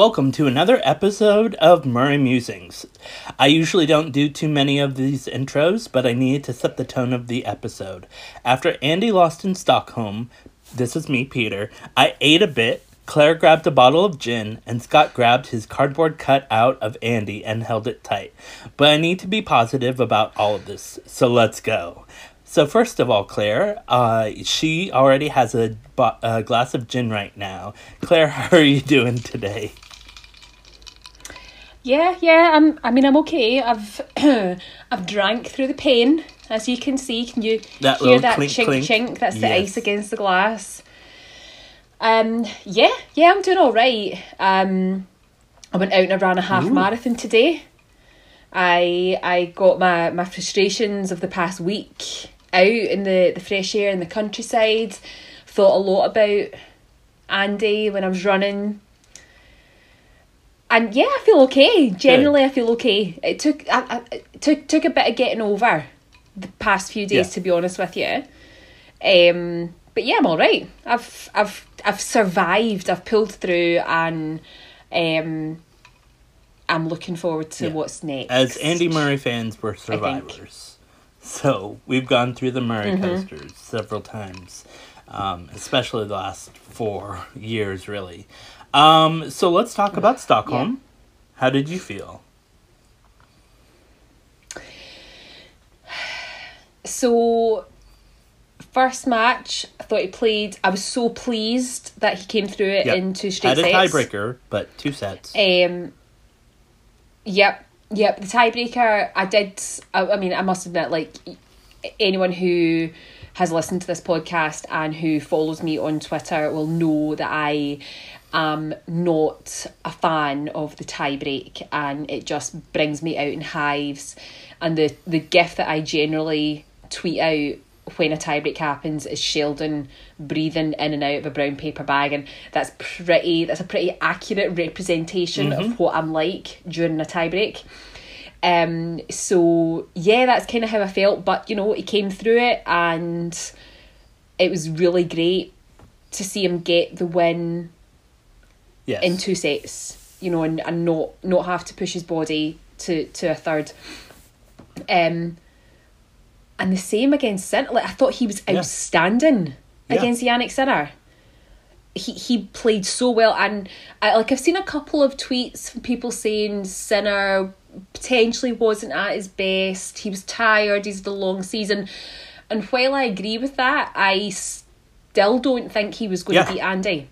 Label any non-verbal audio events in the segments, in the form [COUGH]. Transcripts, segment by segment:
Welcome to another episode of Murray Musings. I usually don't do too many of these intros, but I needed to set the tone of the episode. After Andy lost in Stockholm, this is me, Peter, I ate a bit, Claire grabbed a bottle of gin, and Scott grabbed his cardboard cut out of Andy and held it tight. But I need to be positive about all of this, so let's go. So first of all, Claire, uh, she already has a, bo- a glass of gin right now. Claire, [LAUGHS] how are you doing today? Yeah, yeah. I'm. I mean, I'm okay. I've [CLEARS THROAT] I've drank through the pain, as you can see. Can you That hear that clink, chink clink. chink? That's the ice against the glass. Um. Yeah, yeah. I'm doing all right. Um. I went out and I ran a half marathon today. I I got my my frustrations of the past week out in the the fresh air in the countryside. Thought a lot about Andy when I was running. And yeah, I feel okay. Generally, I feel okay. It took I, I, it took took a bit of getting over the past few days, Yeah. to be honest with you. Um, but yeah, I'm all right. I've I've I've survived. I've pulled through, and um, I'm looking forward to Yeah. what's next. As Andy Murray fans, we're survivors. So we've gone through the Murray Mm-hmm. coasters several times, um, especially the last four years, really. Um, so let's talk about Stockholm. How did you feel? So, first match, I thought he played. I was so pleased that he came through it Yep. in two straight Had a sets. tiebreaker, but two sets. Um, yep, yep. The tiebreaker, I did. I, I mean, I must admit, like anyone who has listened to this podcast and who follows me on Twitter will know that I am not a fan of the tiebreak, and it just brings me out in hives. And the the gif that I generally tweet out when a tiebreak happens is Sheldon breathing in and out of a brown paper bag and that's pretty that's a pretty accurate representation of what I'm like during a tiebreak. Um so yeah that's kind of how I felt but you know he came through it and it was really great to see him get the win Yes. in two sets, you know, and, and not not have to push his body to to a third. Um, and the same against Sinner. Like I thought he was outstanding Yeah. against Jannik Sinner. He he played so well, and I like I've seen a couple of tweets from people saying Sinner potentially wasn't at his best. He was tired. He's the long season, and while I agree with that, I still don't think he was going Yeah. to beat Andy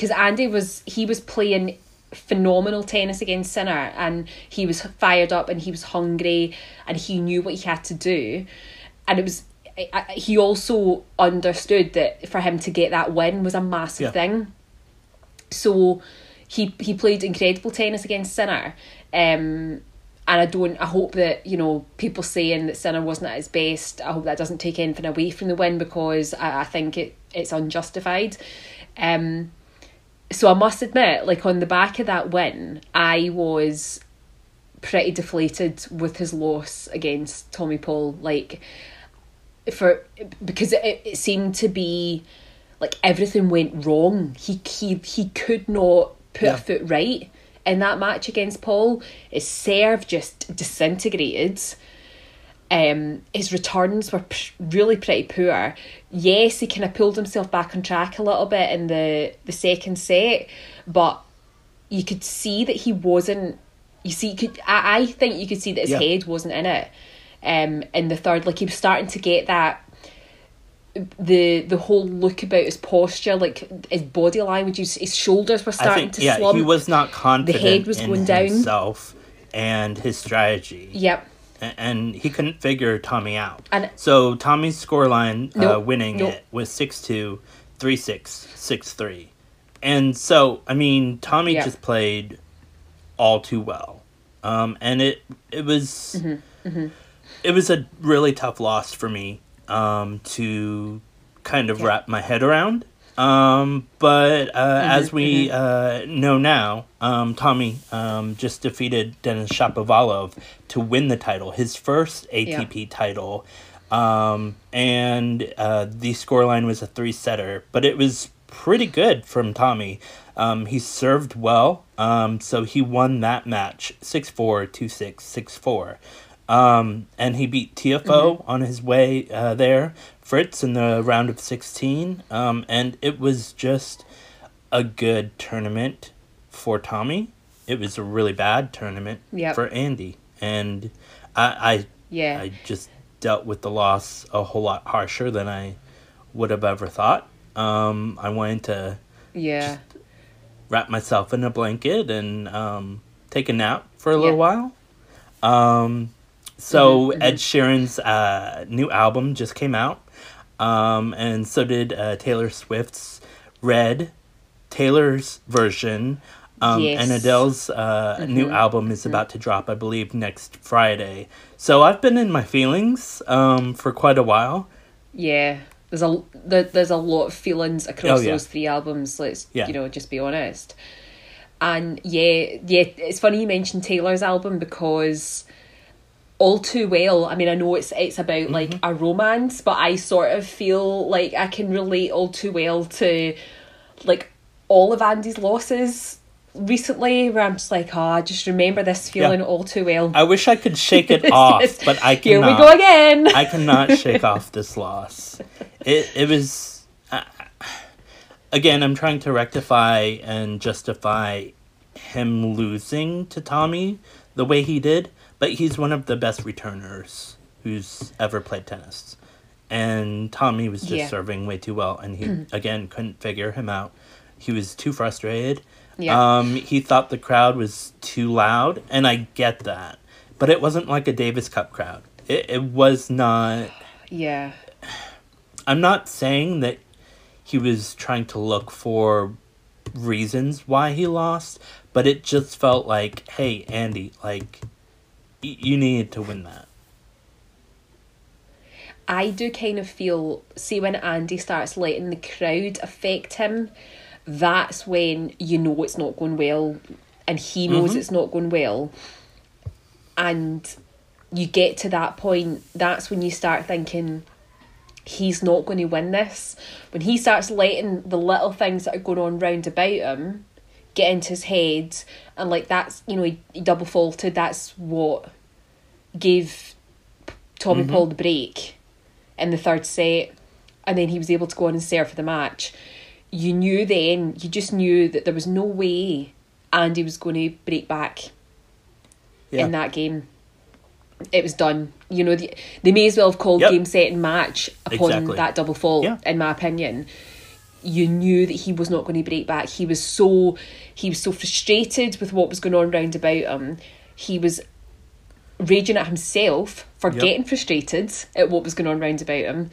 because Andy was he was playing phenomenal tennis against Sinner and he was fired up and he was hungry and he knew what he had to do. And it was I, I, he also understood that for him to get that win was a massive Yeah. thing. So he he played incredible tennis against Sinner um and I don't I hope that you know people saying that Sinner wasn't at his best I hope that doesn't take anything away from the win because I, I think it it's unjustified. Um so I must admit, like on the back of that win, I was pretty deflated with his loss against Tommy Paul. Like for because it, it seemed to be like everything went wrong. He he he could not put Yeah. a foot right in that match against Paul. His serve just disintegrated. Um, his returns were p- really pretty poor. Yes, he kind of pulled himself back on track a little bit in the the second set, but you could see that he wasn't. You see, you could I, I think you could see that his Yeah. head wasn't in it. Um, in the third, like he was starting to get that the the whole look about his posture, like his body language, his, his shoulders were starting think to yeah, slump. he was not confident was in going down. himself and his strategy. Yep. And he couldn't figure Tommy out. And- so Tommy's scoreline uh, winning nope. it was 6-2, 3-6, 6-3. And so, I mean, Tommy Yeah. just played all too well. Um, and it it was Mm-hmm, it was a really tough loss for me um, to kind of Yeah. wrap my head around. Um, but uh, Mm-hmm, as we uh, know now, um, Tommy um, just defeated Denis Shapovalov to win the title, his first ATP title. Um, and uh, the scoreline was a three setter, but it was pretty good from Tommy. Um, he served well, um, so he won that match 6 4, 2 6, 6 4. Um, and he beat TFO mm-hmm. on his way uh, there, Fritz in the round of 16. Um, and it was just a good tournament for Tommy. It was a really bad tournament yep. for Andy. And I, I, yeah. I just dealt with the loss a whole lot harsher than I would have ever thought. Um, I wanted to yeah wrap myself in a blanket and um, take a nap for a yeah. little while. Um, so mm-hmm, mm-hmm. Ed Sheeran's uh, new album just came out, um, and so did uh, Taylor Swift's Red, Taylor's version. Um, yes. And Adele's uh, mm-hmm. new album is mm-hmm. about to drop, I believe, next Friday. So I've been in my feelings um, for quite a while. Yeah, there's a there's a lot of feelings across oh, yeah. those three albums. Let's yeah. you know just be honest. And yeah, yeah, it's funny you mentioned Taylor's album because all too well. I mean, I know it's it's about mm-hmm. like a romance, but I sort of feel like I can relate all too well to like all of Andy's losses recently where I'm just like, oh, I just remember this feeling yeah. all too well. I wish I could shake it [LAUGHS] off, but I cannot. Here we go again. I cannot [LAUGHS] shake off this loss. It it was. Uh, again, I'm trying to rectify and justify him losing to Tommy the way he did, but he's one of the best returners who's ever played tennis. And Tommy was just yeah. serving way too well, and he [CLEARS THROAT] again couldn't figure him out. He was too frustrated yeah. Um, he thought the crowd was too loud, and I get that. But it wasn't like a Davis Cup crowd. It, it was not. Yeah. I'm not saying that he was trying to look for reasons why he lost, but it just felt like, hey, Andy, like, you needed to win that. I do kind of feel, see, when Andy starts letting the crowd affect him, that's when you know it's not going well and he knows mm-hmm. it's not going well and you get to that point that's when you start thinking he's not going to win this when he starts letting the little things that are going on round about him get into his head and like that's you know he, he double faulted that's what gave tommy mm-hmm. paul the break in the third set and then he was able to go on and serve for the match you knew then, you just knew that there was no way Andy was going to break back yeah. in that game. It was done. You know, the, they may as well have called yep. game, set, and match upon exactly. that double fault, yeah. in my opinion. You knew that he was not going to break back. He was so he was so frustrated with what was going on round about him. He was raging at himself for yep. getting frustrated at what was going on round about him.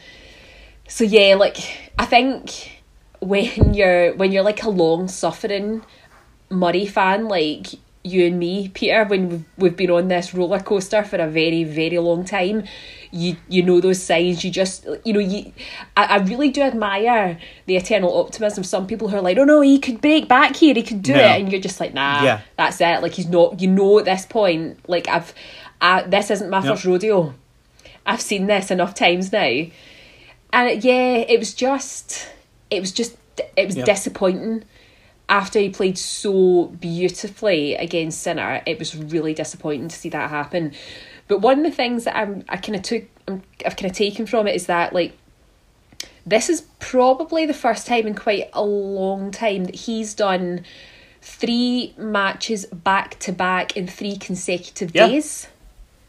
So yeah, like I think when [LAUGHS] you're when you're like a long suffering Murray fan like you and me, Peter, when we've, we've been on this roller coaster for a very, very long time, you you know those signs. You just you know you, I, I really do admire the eternal optimism. Some people who are like, oh no, he could break back here, he could do no. it, and you're just like, nah, yeah. that's it. Like he's not. You know at this point, like I've, I, this isn't my yep. first rodeo. I've seen this enough times now, and yeah, it was just it was just it was yep. disappointing after he played so beautifully against Sinner. It was really disappointing to see that happen. But one of the things that I'm I kind of took I'm, I've kind of taken from it is that like this is probably the first time in quite a long time that he's done three matches back to back in three consecutive yeah. days.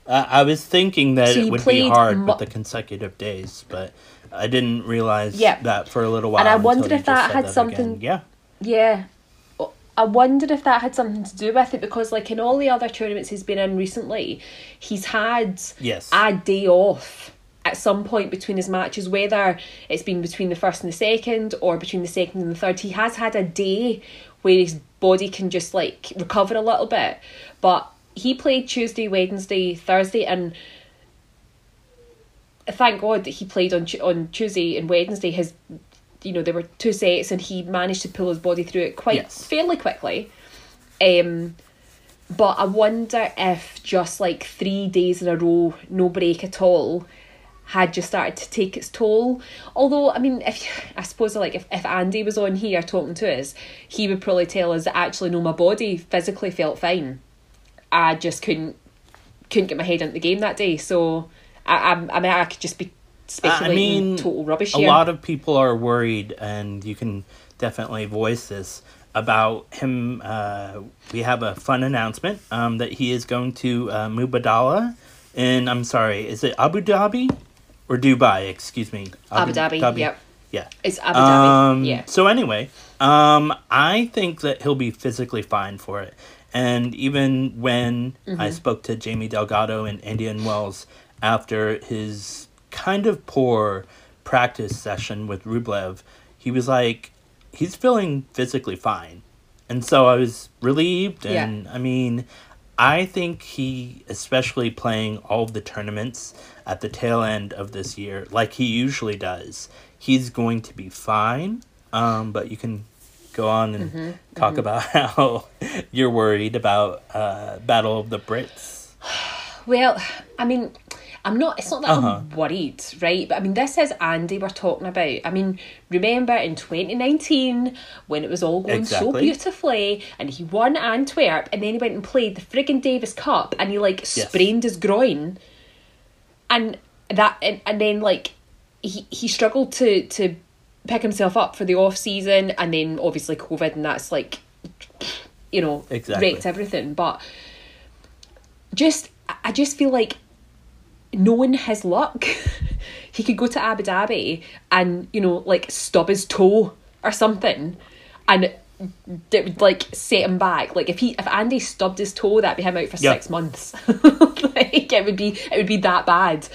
Uh, I was thinking that so it would be hard mu- with the consecutive days, but I didn't realize yep. that for a little while. And I wondered if that had that something. Again. Yeah. Yeah. I wondered if that had something to do with it because, like in all the other tournaments he's been in recently, he's had yes. a day off at some point between his matches, whether it's been between the first and the second or between the second and the third. He has had a day where his body can just like recover a little bit. But he played Tuesday, Wednesday, Thursday, and thank God that he played on on Tuesday and Wednesday. His, you know, there were two sets, and he managed to pull his body through it quite yes. fairly quickly. Um, but I wonder if just like three days in a row, no break at all, had just started to take its toll. Although, I mean, if I suppose like if, if Andy was on here talking to us, he would probably tell us that actually no, my body physically felt fine. I just couldn't couldn't get my head into the game that day. So I I, I mean I could just be speculating I mean, total rubbish a lot of people are worried, and you can definitely voice this about him. Uh, we have a fun announcement um, that he is going to uh, Mubadala, and I'm sorry, is it Abu Dhabi or Dubai? Excuse me, Abu Dhabi, yep. Yeah. It's Abu Dhabi. Um, yeah. So anyway, um, I think that he'll be physically fine for it. And even when Mm-hmm. I spoke to Jamie Delgado and Indian Wells after his kind of poor practice session with Rublev, he was like, he's feeling physically fine. And so I was relieved. Yeah. And I mean, I think he, especially playing all the tournaments at the tail end of this year, like he usually does, he's going to be fine. Um, but you can go on and Mm-hmm, talk about [LAUGHS] how you're worried about uh, Battle of the Brits. Well, I mean, I'm not. It's not that Uh-huh. I'm worried, right? But I mean, this is Andy we're talking about. I mean, remember in 2019 when it was all going so beautifully, and he won Antwerp, and then he went and played the friggin' Davis Cup, and he like Yes. sprained his groin, and that, and, and then like he he struggled to to pick himself up for the off season, and then obviously COVID, and that's like, you know, Exactly. wrecked everything. But just I just feel like knowing his luck, [LAUGHS] he could go to Abu Dhabi and you know like stub his toe or something, and it would like set him back. Like if he if Andy stubbed his toe, that'd be him out for Yeah. six months. [LAUGHS] like it would be it would be that bad.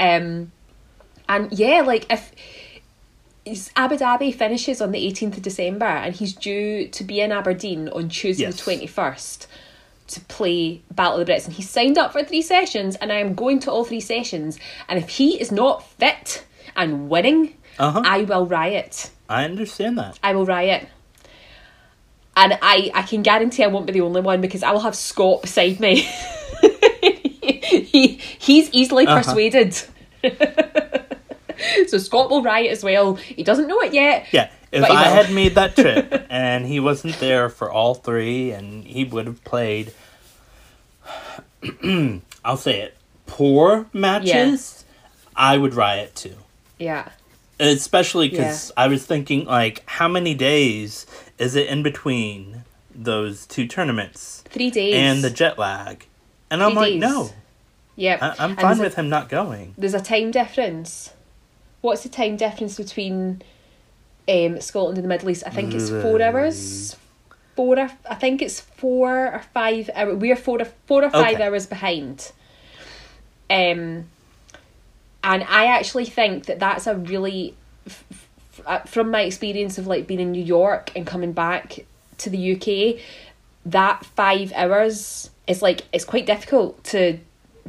Um, and yeah, like if. Abu Dhabi finishes on the 18th of December and he's due to be in Aberdeen on Tuesday Yes. the 21st to play Battle of the Brits. And he signed up for three sessions and I am going to all three sessions. And if he is not fit and winning, Uh-huh. I will riot. I understand that. I will riot. And I, I can guarantee I won't be the only one because I will have Scott beside me. [LAUGHS] he, he's easily Uh-huh. persuaded. [LAUGHS] [LAUGHS] so Scott will riot as well. He doesn't know it yet. Yeah, if I had made that trip [LAUGHS] and he wasn't there for all three and he would have played, [CLEARS THROAT] I'll say it, poor matches, I would riot too. Yeah. Especially because I was thinking, like, how many days is it in between those two tournaments Three days. and the jet lag? And I'm Three like, days. no, Yep. I- I'm fine with him not going. there's a time difference. What's the time difference between um, Scotland and the Middle East? I think it's four hours. Four, or, I think it's four or five. hour- We're four or four or five Okay. hours behind. Um, and I actually think that that's a really, f- f- uh, from my experience of like being in New York and coming back to the UK, that five hours is like it's quite difficult to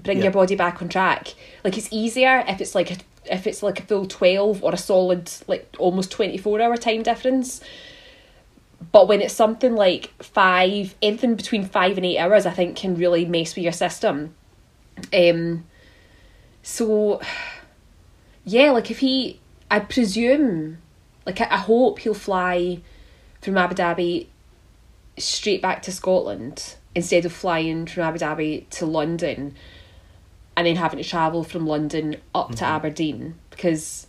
bring Yeah. your body back on track. Like it's easier if it's like a, if it's like a full twelve or a solid like almost twenty four hour time difference. But when it's something like five, anything between five and eight hours, I think can really mess with your system. Um. So, yeah, like if he, I presume, like I hope he'll fly from Abu Dhabi straight back to Scotland instead of flying from Abu Dhabi to London and then having to travel from London up to Aberdeen because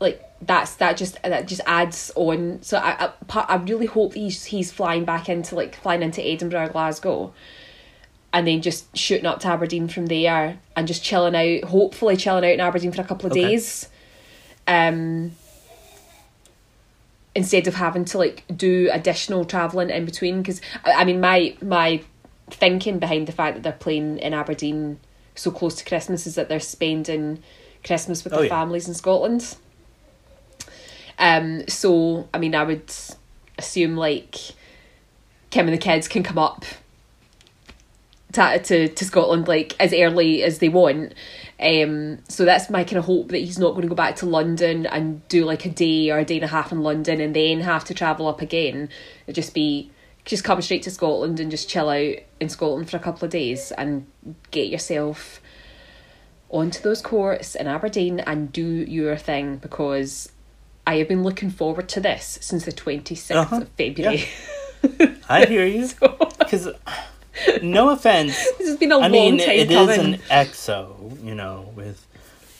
like that's that just that just adds on. So I, I I really hope he's he's flying back into like flying into Edinburgh or Glasgow and then just shooting up to Aberdeen from there and just chilling out hopefully chilling out in Aberdeen for a couple of Okay. days um instead of having to like do additional traveling in between. Because I, I mean my my thinking behind the fact that they're playing in Aberdeen so close to Christmas is that they're spending Christmas with Oh, their yeah. families in Scotland. Um, so I mean, I would assume like Kim and the kids can come up to to, to Scotland like as early as they want. Um, so that's my kind of hope that he's not going to go back to London and do like a day or a day and a half in London and then have to travel up again. It'd just be just come straight to Scotland and just chill out in Scotland for a couple of days and get yourself onto those courts in Aberdeen and do your thing because I have been looking forward to this since the 26th Uh-huh. of February. I hear you. [LAUGHS] Because, no offense, [LAUGHS] this has been a I long mean, time it is coming. an EXO, you know, with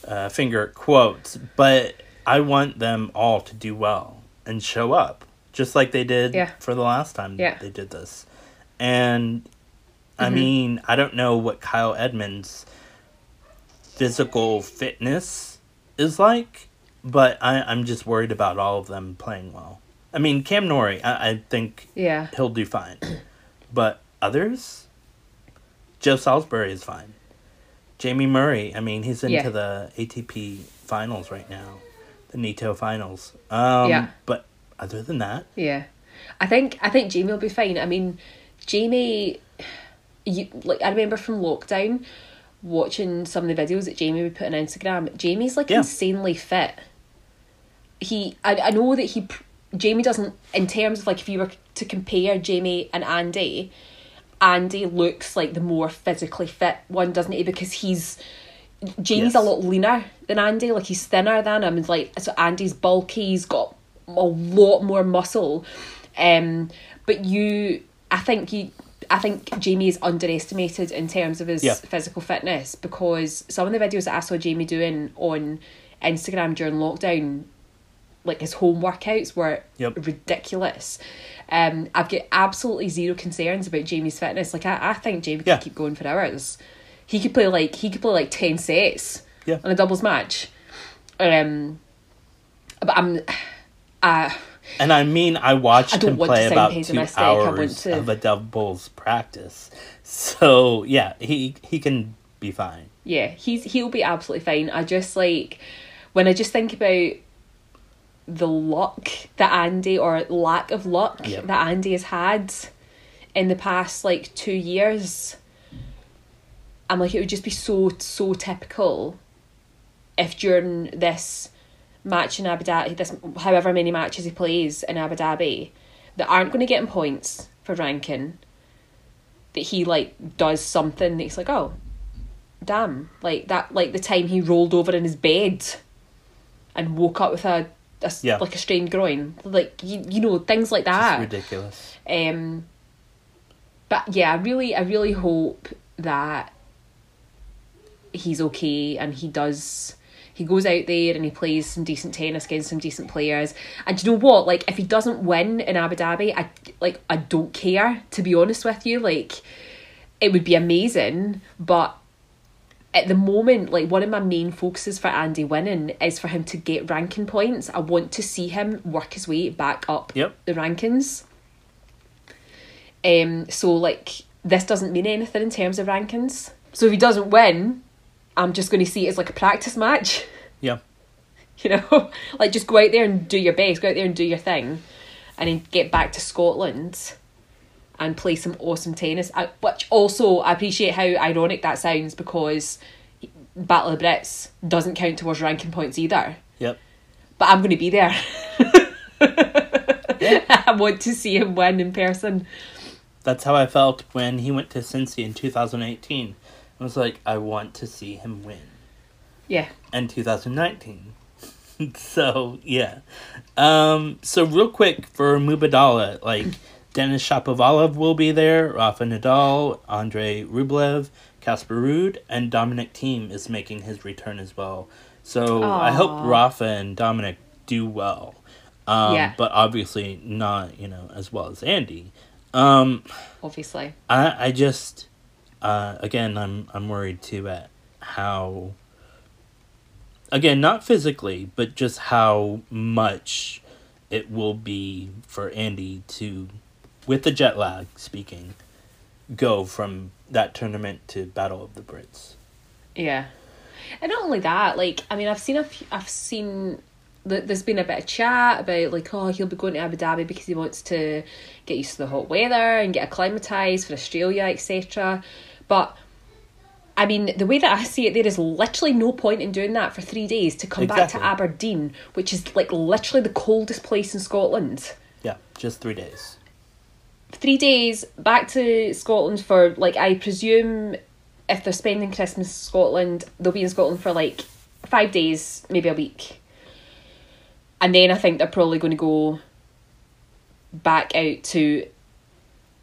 uh, finger quotes, but I want them all to do well and show up, just like they did Yeah. for the last time Yeah. they did this. And I Mhm. mean, I don't know what Kyle Edmund's physical fitness is like, but I, I'm just worried about all of them playing well. I mean, Cam Norrie, I, I think yeah. he'll do fine. But others, Joe Salisbury is fine. Jamie Murray, I mean, he's into Yeah. the ATP finals right now, the Nitto finals. Um, Yeah. But other than that, Yeah, I think I think Jamie will be fine. I mean, Jamie, you like I remember from lockdown watching some of the videos that Jamie would put on Instagram. Jamie's like Yeah. insanely fit. He, I, I know that he, Jamie doesn't in terms of like if you were to compare Jamie and Andy, Andy looks like the more physically fit one, doesn't he? Because he's Jamie's a lot leaner than Andy. Like he's thinner than him. It's like so Andy's bulky. He's got a lot more muscle. Um, but you, I think you, I think Jamie is underestimated in terms of his Yeah. physical fitness because some of the videos that I saw Jamie doing on Instagram during lockdown, like his home workouts, were Yep. ridiculous. Um, I've got absolutely zero concerns about Jamie's fitness. Like I, I think Jamie Yeah. could keep going for hours. He could play like he could play like ten sets Yeah. on a doubles match. Um, but I'm, uh, and I mean, I watched I him play about two pessimistic, I want hours to- of a doubles practice. So yeah, he he can be fine. yeah, he's he'll be absolutely fine. I just like when I just think about the luck that Andy or lack of luck Yep. that Andy has had in the past like two years. I'm like it would just be so so typical if during this match in Abu Dhabi, this however many matches he plays in Abu Dhabi, that aren't going to get him points for ranking, that he like does something that he's like, oh, damn, like that, like the time he rolled over in his bed and woke up with a, Yeah. like a strained groin, like you you know things like that. ridiculous. Um, but yeah, I really, I really hope that he's okay and he does. He goes out there and he plays some decent tennis against some decent players. And you know what? Like, if he doesn't win in Abu Dhabi, I like, I don't care. To be honest with you, like, it would be amazing, but at the moment, like one of my main focuses for Andy winning is for him to get ranking points. I want to see him work his way back up Yep. the rankings. Um, so like this doesn't mean anything in terms of rankings. So if he doesn't win, I'm just going to see it as like a practice match. Yeah. [LAUGHS] You know, [LAUGHS] like just go out there and do your best, go out there and do your thing, and then get back to Scotland and play some awesome tennis. I, which also I appreciate how ironic that sounds because Battle of the Brits doesn't count towards ranking points either. Yep. But I'm going to be there. [LAUGHS] I want to see him win in person. That's how I felt when he went to Cincy in 2018. I was like, I want to see him win. Yeah. And 2019. [LAUGHS] so, yeah. Um, so, real quick for Mubadala, like, [LAUGHS] Denis Shapovalov will be there, Rafa Nadal, Andre Rublev, Casper Ruud, and Dominic Thiem is making his return as well. So, I hope Rafa and Dominic do well. Um, Yeah. But obviously not, you know, as well as Andy. Um, Obviously. I I just uh again I'm I'm worried too at how again not physically but just how much it will be for Andy to with the jet lag speaking go from that tournament to Battle of the Brits. Yeah. And not only that, like I mean, I've seen a few, I've seen there's been a bit of chat about like oh he'll be going to Abu Dhabi because he wants to get used to the hot weather and get acclimatized for Australia etc. But I mean, the way that I see it, there is literally no point in doing that for three days to come back to Aberdeen, which is like literally the coldest place in Scotland. Yeah, just 3 days. three days back to Scotland for like I presume if they're spending Christmas in Scotland, they'll be in Scotland for like five days, maybe a week. And then I think they're probably going to go back out to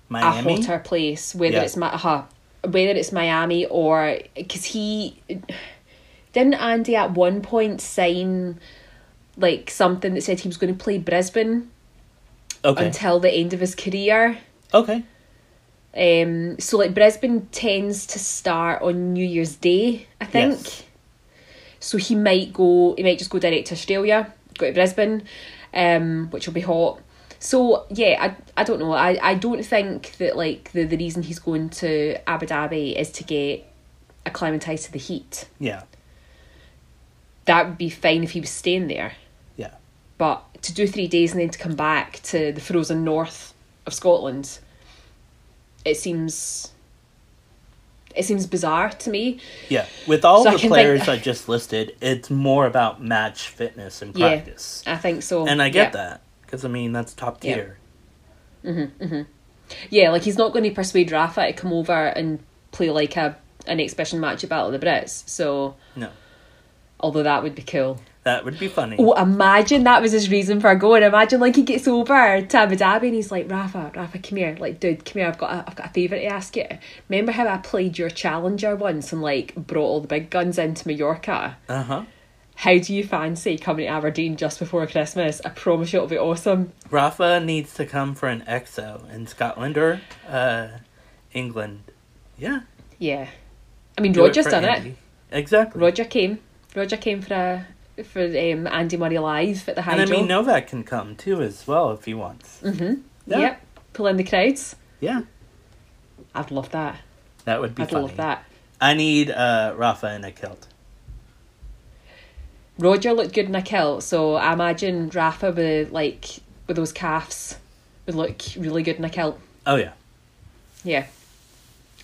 Miami. a hotter place, whether Yeah. it's Ma- uh, whether it's Miami or because he didn't Andy at one point sign like something that said he was going to play Brisbane Okay. until the end of his career. okay. Um, so like Brisbane tends to start on New Year's Day, I think. Yes. So he might go. He might just go direct to Australia, go to Brisbane, um, which will be hot. So yeah, I I don't know. I, I don't think that like the, the reason he's going to Abu Dhabi is to get acclimatized to the heat. Yeah. That would be fine if he was staying there. Yeah. But to do three days and then to come back to the frozen north of Scotland, it seems it seems bizarre to me. Yeah. With all So the can players think- I [LAUGHS] just listed, it's more about match fitness and Yeah. practice. I think so. And I get yeah. that because I mean that's top tier. Yeah. tier. Mm-hmm, mm-hmm. Yeah, like he's not going to persuade Rafa to come over and play like a an exhibition match at Battle of the Brits. So No, although that would be cool. That would be funny. Oh, imagine that was his reason for going. Imagine like he gets over to Abu Dhabi and he's like, Rafa, Rafa, come here, like, dude, come here. I've got a, I've got a favour to ask you. Remember how I played your challenger once and like brought all the big guns into Mallorca? Uh huh. How do you fancy coming to Aberdeen just before Christmas? I promise you it'll be awesome. Rafa needs to come for an EXO in Scotland or uh, England. Yeah. Yeah, I mean do Roger's done it. Exactly. Roger came. Roger came for a for um, Andy Murray live at the and I mean Novak can come too as well if he wants. mm-hmm. Yeah. Yep, pull in the crowds. Yeah. I'd love that. That would be I'd funny. love that. I need uh, Rafa in a kilt. Roger looked good in a kilt, so I imagine Rafa with like with those calves would look really good in a kilt. Oh yeah. Yeah.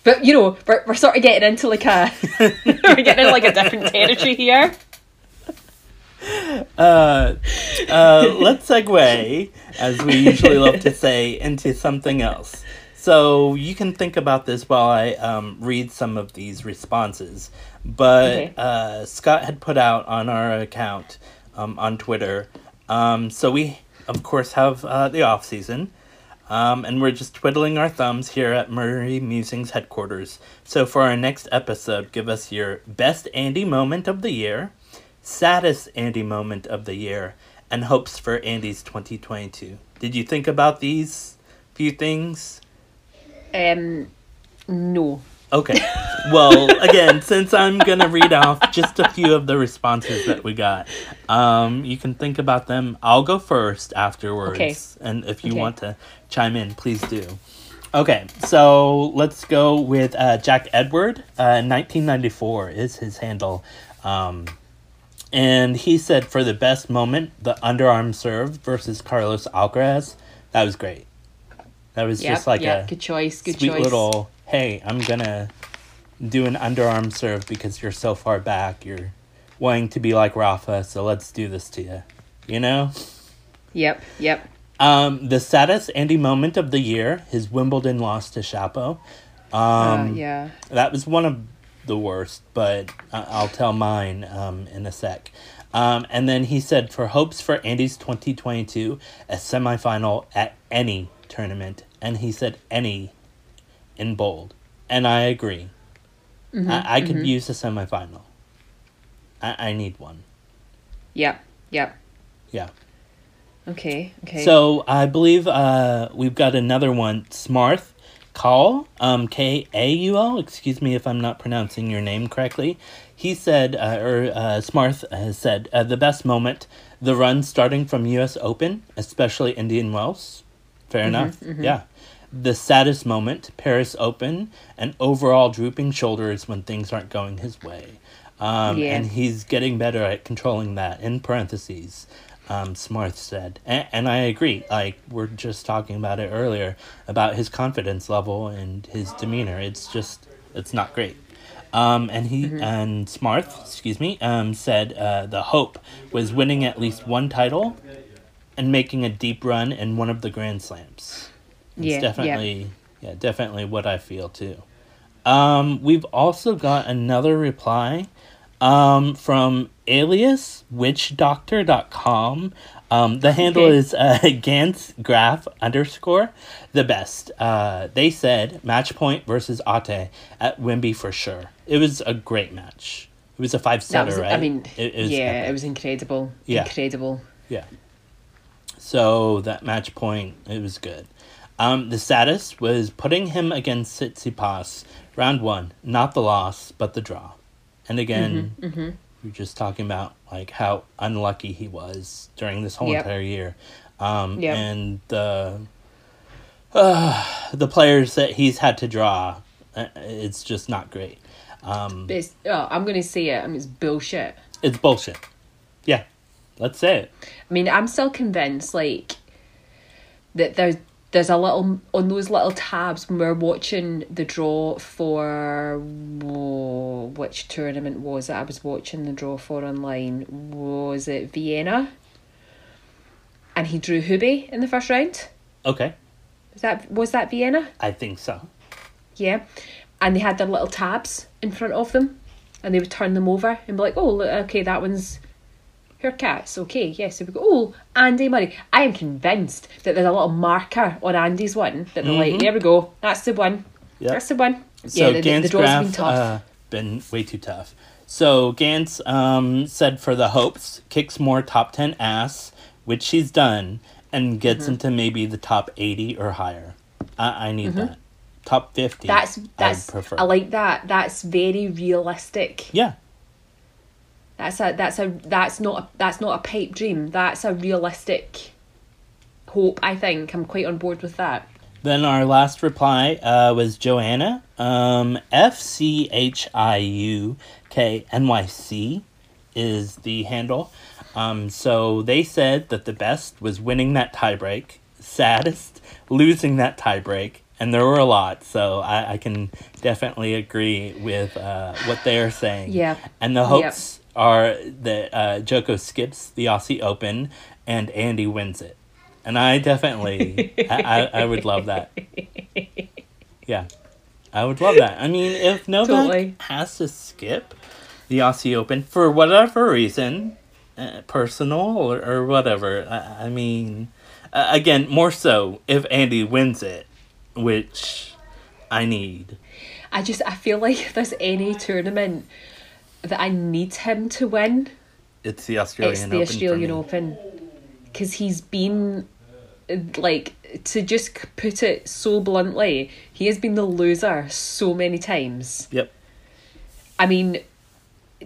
But you know, we're we're sort of getting into like a [LAUGHS] we're getting into like a different territory here. Uh, uh, let's segue, as we usually love to say, into something else. So you can think about this while I um, read some of these responses. But Okay. uh, Scott had put out on our account um, on Twitter. Um, so we, of course, have uh, the off season. Um, and we're just twiddling our thumbs here at Murray Musings headquarters. So for our next episode, give us your best Andy moment of the year, saddest Andy moment of the year, and hopes for Andy's 2022. Did you think about these few things? Um, no. Okay. Well, again, [LAUGHS] since I'm gonna read off just a few of the responses that we got, um, you can think about them. I'll go first afterwards, Okay. and if you Okay. want to chime in, please do. Okay, so let's go with uh, Jack Edward. Uh, 1994 is his handle, um, and he said for the best moment, the underarm serve versus Carlos Alcaraz. That was great. That was Yeah, just like yeah, a good choice, good sweet choice. little hey i'm gonna do an underarm serve because you're so far back you're wanting to be like rafa so let's do this to you you know Yep, yep. um the saddest andy moment of the year his wimbledon loss to Shapo um uh, yeah. that was one of the worst, but I'll tell mine um, in a sec. Um, and then he said, for hopes for Andy's 2022, a semifinal at any tournament. And he said any in bold. And I agree. I, I could use a semifinal. I, I need one. Yep, yep. Yeah. Okay, okay. So I believe uh, we've got another one. Smarth Kaul, um, K A U L. Excuse me if I'm not pronouncing your name correctly. He said, uh, or uh, Smarth has said, uh, the best moment, the run starting from U.S. Open, especially Indian Wells. Fair enough. Yeah. The saddest moment, Paris Open, and overall drooping shoulders when things aren't going his way. Um, Yeah. And he's getting better at controlling that, in parentheses, um, Smarth said. And, and I agree. Like, we're just talking about it earlier about his confidence level and his demeanor. It's just, it's not great. Um, and he and Smarth, excuse me, um, said uh, the hope was winning at least one title and making a deep run in one of the Grand Slams. It's Yeah, yeah. definitely, yeah. definitely what I feel too. Um, we've also got another reply um, from aliaswitchdoctor.com. Um, the handle Okay. is uh, [LAUGHS] Gantz Graph underscore the best. Uh, they said match point versus Otte at Wimby for sure. It was a great match. It was a five setter, right? I mean, It- it was yeah, epic. it was incredible. Yeah. Incredible. Yeah. So that match point, it was good. Um, the saddest was putting him against Tsitsipas, round one, not the loss, but the draw. And again, Mm-hmm, we're just talking about like how unlucky he was during this whole Yep. entire year, um, Yep. and the uh, the players that he's had to draw, uh, it's just not great. Um, it's, oh, I'm going to say it. I mean, it's bullshit. it's bullshit. Yeah, let's say it. I mean, I'm still convinced, like, that there's there's a little on those little tabs when we're watching the draw for whoa, which tournament was it? I was watching the draw for online. Was it Vienna? And he drew Hubie in the first round. Okay, Was that was that Vienna? I think so. Yeah. And they had their little tabs in front of them and they would turn them over and be like, oh, look, okay, that one's Hurkacz. Okay, yes. So we go, oh, Andy Murray. I am convinced that there's a little marker on Andy's one that they're like, there we go, that's the one. Yep. That's the one. So yeah, the, the, the draw's graph been tough. Uh, been way too tough. So Gantz um, said for the hopes, kicks more top ten ass, which she's done, and gets Mm-hmm. into maybe the top eighty or higher. I, I need that. Top fifty. Mm-hmm. that's that's. I like that. That's very realistic. yeah, That's a that's a that's not a, that's not a pipe dream. That's a realistic hope. I think I'm quite on board with that. Then our last reply uh, was Joanna. Um, F C H I U K N Y C is the handle. Um, so they said that the best was winning that tiebreak, saddest losing that tiebreak, and there were a lot. So I, I can definitely agree with uh, what they're saying. Yeah. And the hopes are that uh, Joko skips the Aussie Open and Andy wins it. And I definitely, I, I, I would love that. [LAUGHS] Yeah, I would love that. I mean, if [LAUGHS] Novak Totally. has to skip the Aussie Open for whatever reason, uh, personal or, or whatever, I, I mean, uh, again, more so if Andy wins it, which I need. I just I feel like [LAUGHS] if there's any tournament that I need him to win, It's the Australian it's Open. the for Australian. Open because he's been like to just put it so bluntly, he has been the loser so many times. Yep. I mean,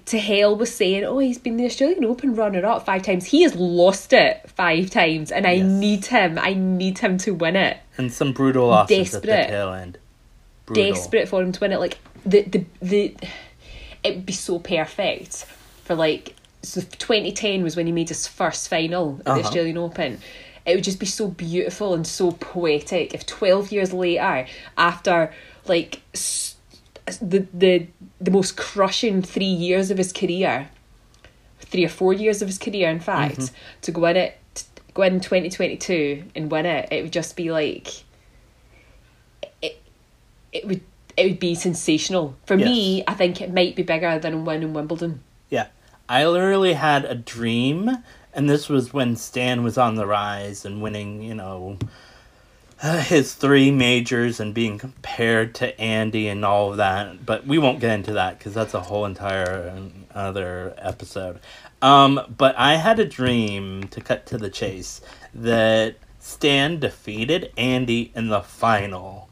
to hell with saying, oh, he's been the Australian Open runner up five times. He has lost it five times, and I Yes. need him. I need him to win it. And some brutal losses at the Desperate. tail end. Brutal. desperate for him to win it. Like the the the, it would be so perfect for like so. Twenty ten was when he made his first final at Uh-huh. the Australian Open. It would just be so beautiful and so poetic if twelve years later, after like s- the the the most crushing three years of his career, three or four years of his career, in fact, Mm-hmm. to go in it. Go in twenty twenty two and win it. It would just be like it would it would be sensational. For me, I think it might be bigger than winning Wimbledon. Yeah. I literally had a dream, and this was when Stan was on the rise and winning, you know, uh, his three majors and being compared to Andy and all of that. But we won't get into that because that's a whole entire um, other episode. Um, but I had a dream, to cut to the chase, that Stan defeated Andy in the final.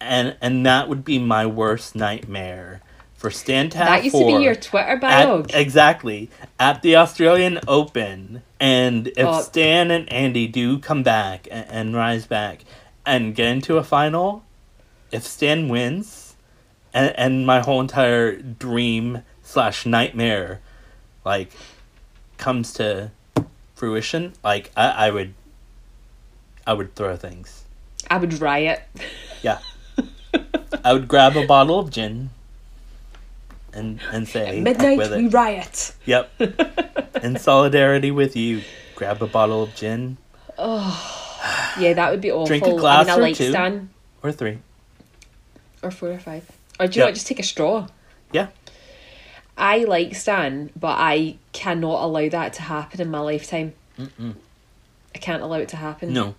And, and that would be my worst nightmare for Stan to have that used to be your Twitter at, bio. exactly at the Australian Open. And if Oh. Stan and Andy do come back and, and rise back and get into a final, if Stan wins, and, and my whole entire dream slash nightmare, like, comes to fruition, like I, I would, I would throw things. I would riot. Yeah, [LAUGHS] I would grab a bottle of gin. And, and say At midnight, with it." we riot. Yep. [LAUGHS] In solidarity with you, grab a bottle of gin Oh, Yeah, that would be awful. Drink a glass I mean, I or like two. Stan or three. or four or five. Or do you want to just take a straw? Yeah. I like Stan, but I cannot allow that to happen in my lifetime. I can't allow it to happen. No.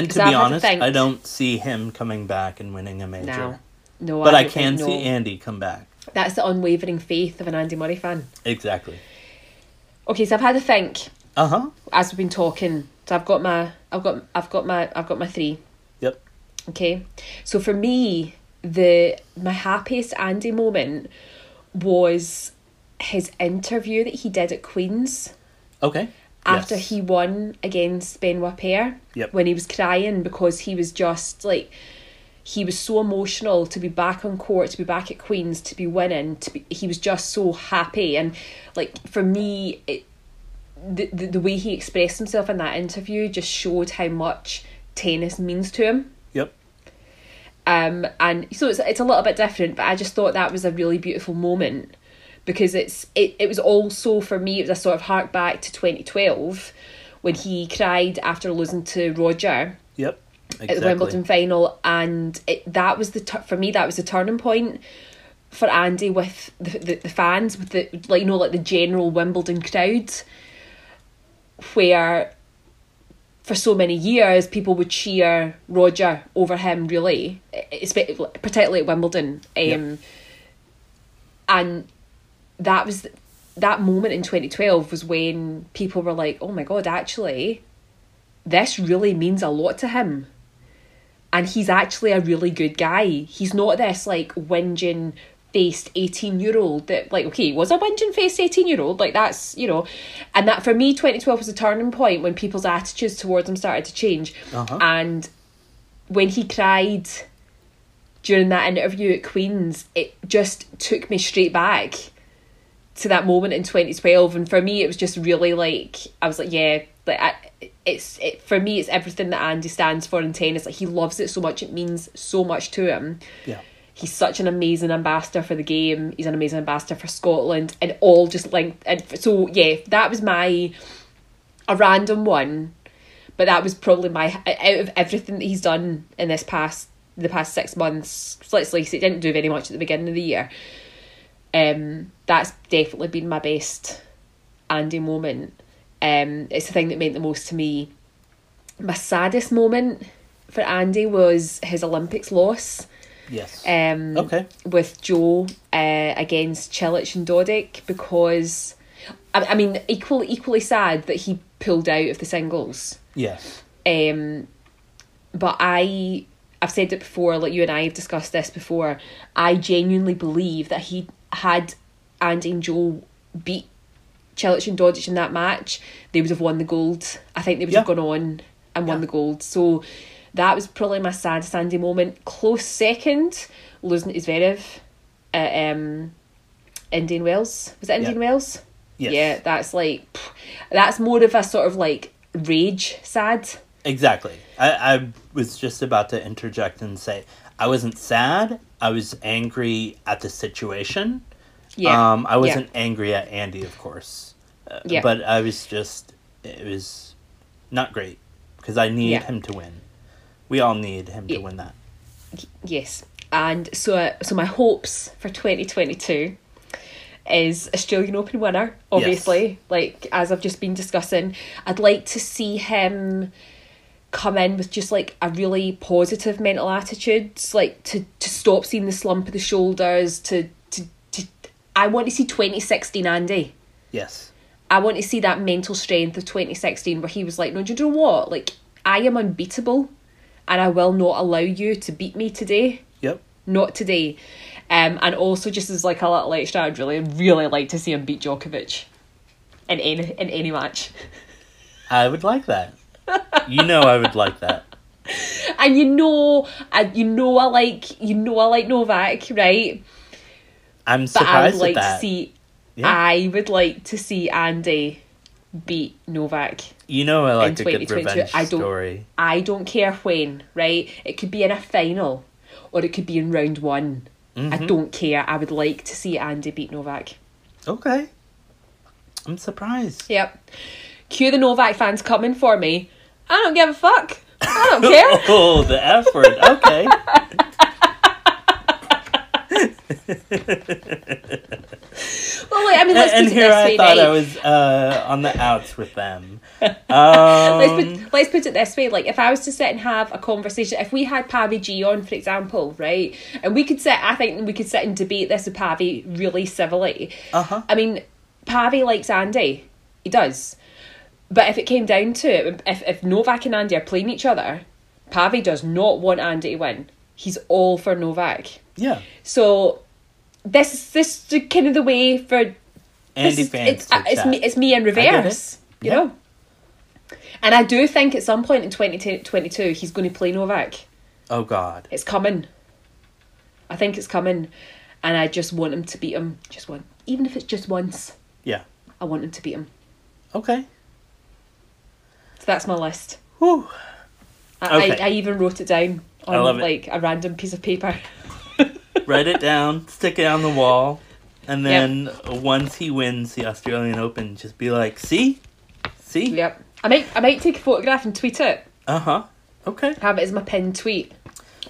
And to be had to honest, I don't see him coming back and winning a major. No. No, But I don't can think- see no. Andy come back. That's the unwavering faith of an Andy Murray fan. Exactly. Okay, so I've had to think Uh huh. as we've been talking. So I've got my, I've got, I've got my, I've got my three. Yep. Okay, so for me, the my happiest Andy moment was his interview that he did at Queen's Okay. After Yes. he won against Benoit Paire. Yep. When he was crying because he was just like he was so emotional to be back on court, to be back at Queen's, to be winning, to be he was just so happy and like for me it the, the, the way he expressed himself in that interview just showed how much tennis means to him. Yep. Um, and so it's it's a little bit different, but I just thought that was a really beautiful moment because it's it, it was also for me it was a sort of hark back to twenty twelve when he cried after losing to Roger Yep. at the Wimbledon final, and it, that was the for me that was the turning point for Andy with the, the, the fans with the like you know like the general Wimbledon crowd, where for so many years people would cheer Roger over him really, particularly at Wimbledon, um, Yep. and that was that moment in twenty twelve was when people were like, oh my god, actually this really means a lot to him. And he's actually a really good guy. He's not this like whinging faced 18 year old that like okay was a whinging faced 18 year old like that's you know and that for me 2012 was a turning point when people's attitudes towards him started to change Uh-huh. and when he cried during that interview at Queen's it just took me straight back to that moment in 2012 and for me it was just really like I was like yeah like I, it's it, for me it's everything that Andy stands for in tennis like he loves it so much it means so much to him Yeah. he's such an amazing ambassador for the game he's an amazing ambassador for Scotland and all just linked and so yeah that was my a random one but that was probably my out of everything that he's done in this past the past six months let's face it, he didn't do very much at the beginning of the year um that's definitely been my best Andy moment um it's the thing that meant the most to me my saddest moment for Andy was his Olympics loss Yes. um, Okay. with Joe uh, against Cilic and Dodig because I, I mean equally equally sad that he pulled out of the singles. yes. Um, but I I've said it before, like you and I have discussed this before. I genuinely believe that he had Andy and Joe beat Cilic and Dodig in that match, they would have won the gold. I think they would have gone on and won Yeah. the gold. So that was probably my sad Andy moment. Close second, losing to Zverev at um, Indian Wells. Was it Indian Yeah. Wells? Yes. Yeah, that's like that's more of a sort of like rage sad. Exactly. I, I was just about to interject and say I wasn't sad. I was angry at the situation. Yeah. Um, I wasn't angry at Andy, of course. Uh, Yeah. But I was just, it was not great because I need Yeah. him to win. We all need him to win that. Yes, and so uh, so my hopes for twenty twenty two is Australian Open winner. Obviously, like as I've just been discussing, I'd like to see him come in with just like a really positive mental attitude, like to to stop seeing the slump of the shoulders. To to to, I want to see twenty sixteen Andy. Yes. I want to see that mental strength of 2016 where he was like, no, do you know what? Like, I am unbeatable and I will not allow you to beat me today. Yep. Not today. Um, and also, just as like a little extra, I'd really, really like to see him beat Djokovic in any, in any match. I would like that. You know I would like that. And you know, and you know, I like, you know, I like Novak, right? I'm But I would surprised like to see, Yeah. I would like to see Andy beat Novak. you know I like a good revenge I don't- story. I don't care when, right? It could be in a final or it could be in round one. I Mm-hmm. don't care. I would like to see Andy beat Novak. Okay. I'm surprised. Yep. Cue the Novak fans coming for me. I don't give a fuck. I don't care. [LAUGHS] Oh, the F word. Okay. [LAUGHS] Well, like, I mean, let's and put it here this I thought right? I was uh, on the outs with them. [LAUGHS] let's Um, put let's put it this way: like if I was to sit and have a conversation, if we had Pavi G on, for example, right, and we could sit, I think we could sit and debate this with Pavi really civilly. Uh-huh. I mean, Pavi likes Andy, he does, but if it came down to it, if if Novak and Andy are playing each other, Pavi does not want Andy to win. He's all for Novak. yeah, So this is this is kind of the way for this Andy is- fans. it's, uh, it's me it's me in reverse you Yeah. know and i do think at some point in 2022 he's going to play novak Oh God. it's coming i think it's coming and i just want him to beat him just one even if it's just once Yeah. i want him to beat him Okay. So that's my list Whew. i, Okay. I, I even wrote it down on I love it. like a random piece of paper [LAUGHS] Write it down. Stick it on the wall. And then once he wins the Australian Open, just be like, "See, see, yep i might i might take a photograph and tweet it uh huh, okay." have it as my pinned tweet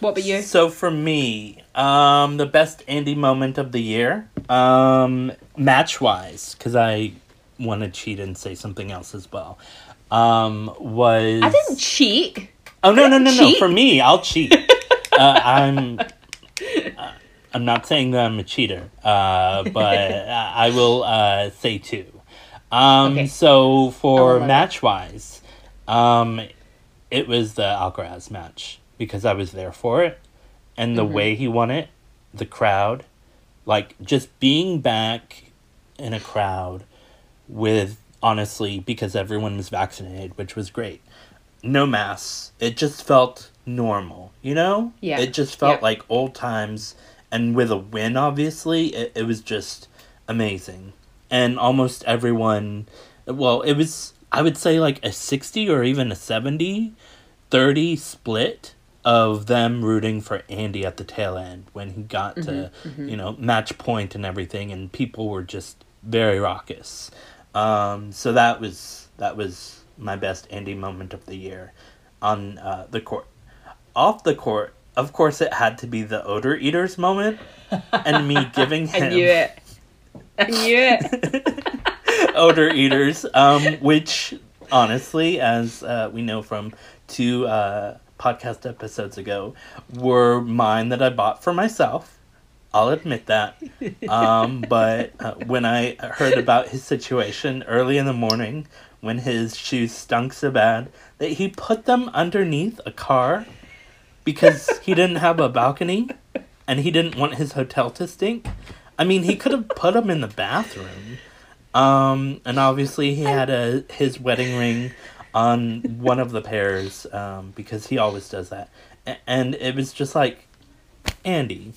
what about you So for me, um, the best Andy moment of the year, um, match wise, because I want to cheat and say something else as well, um, was i didn't cheat Oh no no no no! For me, I'll cheat. [LAUGHS] uh, I'm. Uh, I'm not saying that I'm a cheater, uh, but I will uh, say two. Um, Okay. So for it. match wise, um, it was the Alcaraz match because I was there for it, and Mm-hmm. the way he won it, the crowd, like just being back in a crowd with honestly because everyone was vaccinated, which was great no mass. It just felt normal, you know? Yeah. It just felt Yeah. like old times. And with a win, obviously, it, it was just amazing. And almost everyone, well, it was, I would say, like a 60 or even a 70 30 split of them rooting for Andy at the tail end when he got to, mm-hmm, mm-hmm. you know, match point and everything. And people were just very raucous. Um, so that was, that was my best Andy moment of the year on uh, the court. Off the court, of course, it had to be the odor eaters moment, and me [LAUGHS] giving him I knew it. I knew it. [LAUGHS] odor eaters, um, which honestly, as uh, we know from two uh, podcast episodes ago, were mine that I bought for myself. I'll admit that. Um, [LAUGHS] but uh, when I heard about his situation early in the morning, when his shoes stunk so bad that he put them underneath a car because he didn't have a balcony and he didn't want his hotel to stink. I mean, he could have put them in the bathroom. Um, and obviously he had a his wedding ring on one of the pairs um, because he always does that. And it was just like Andy.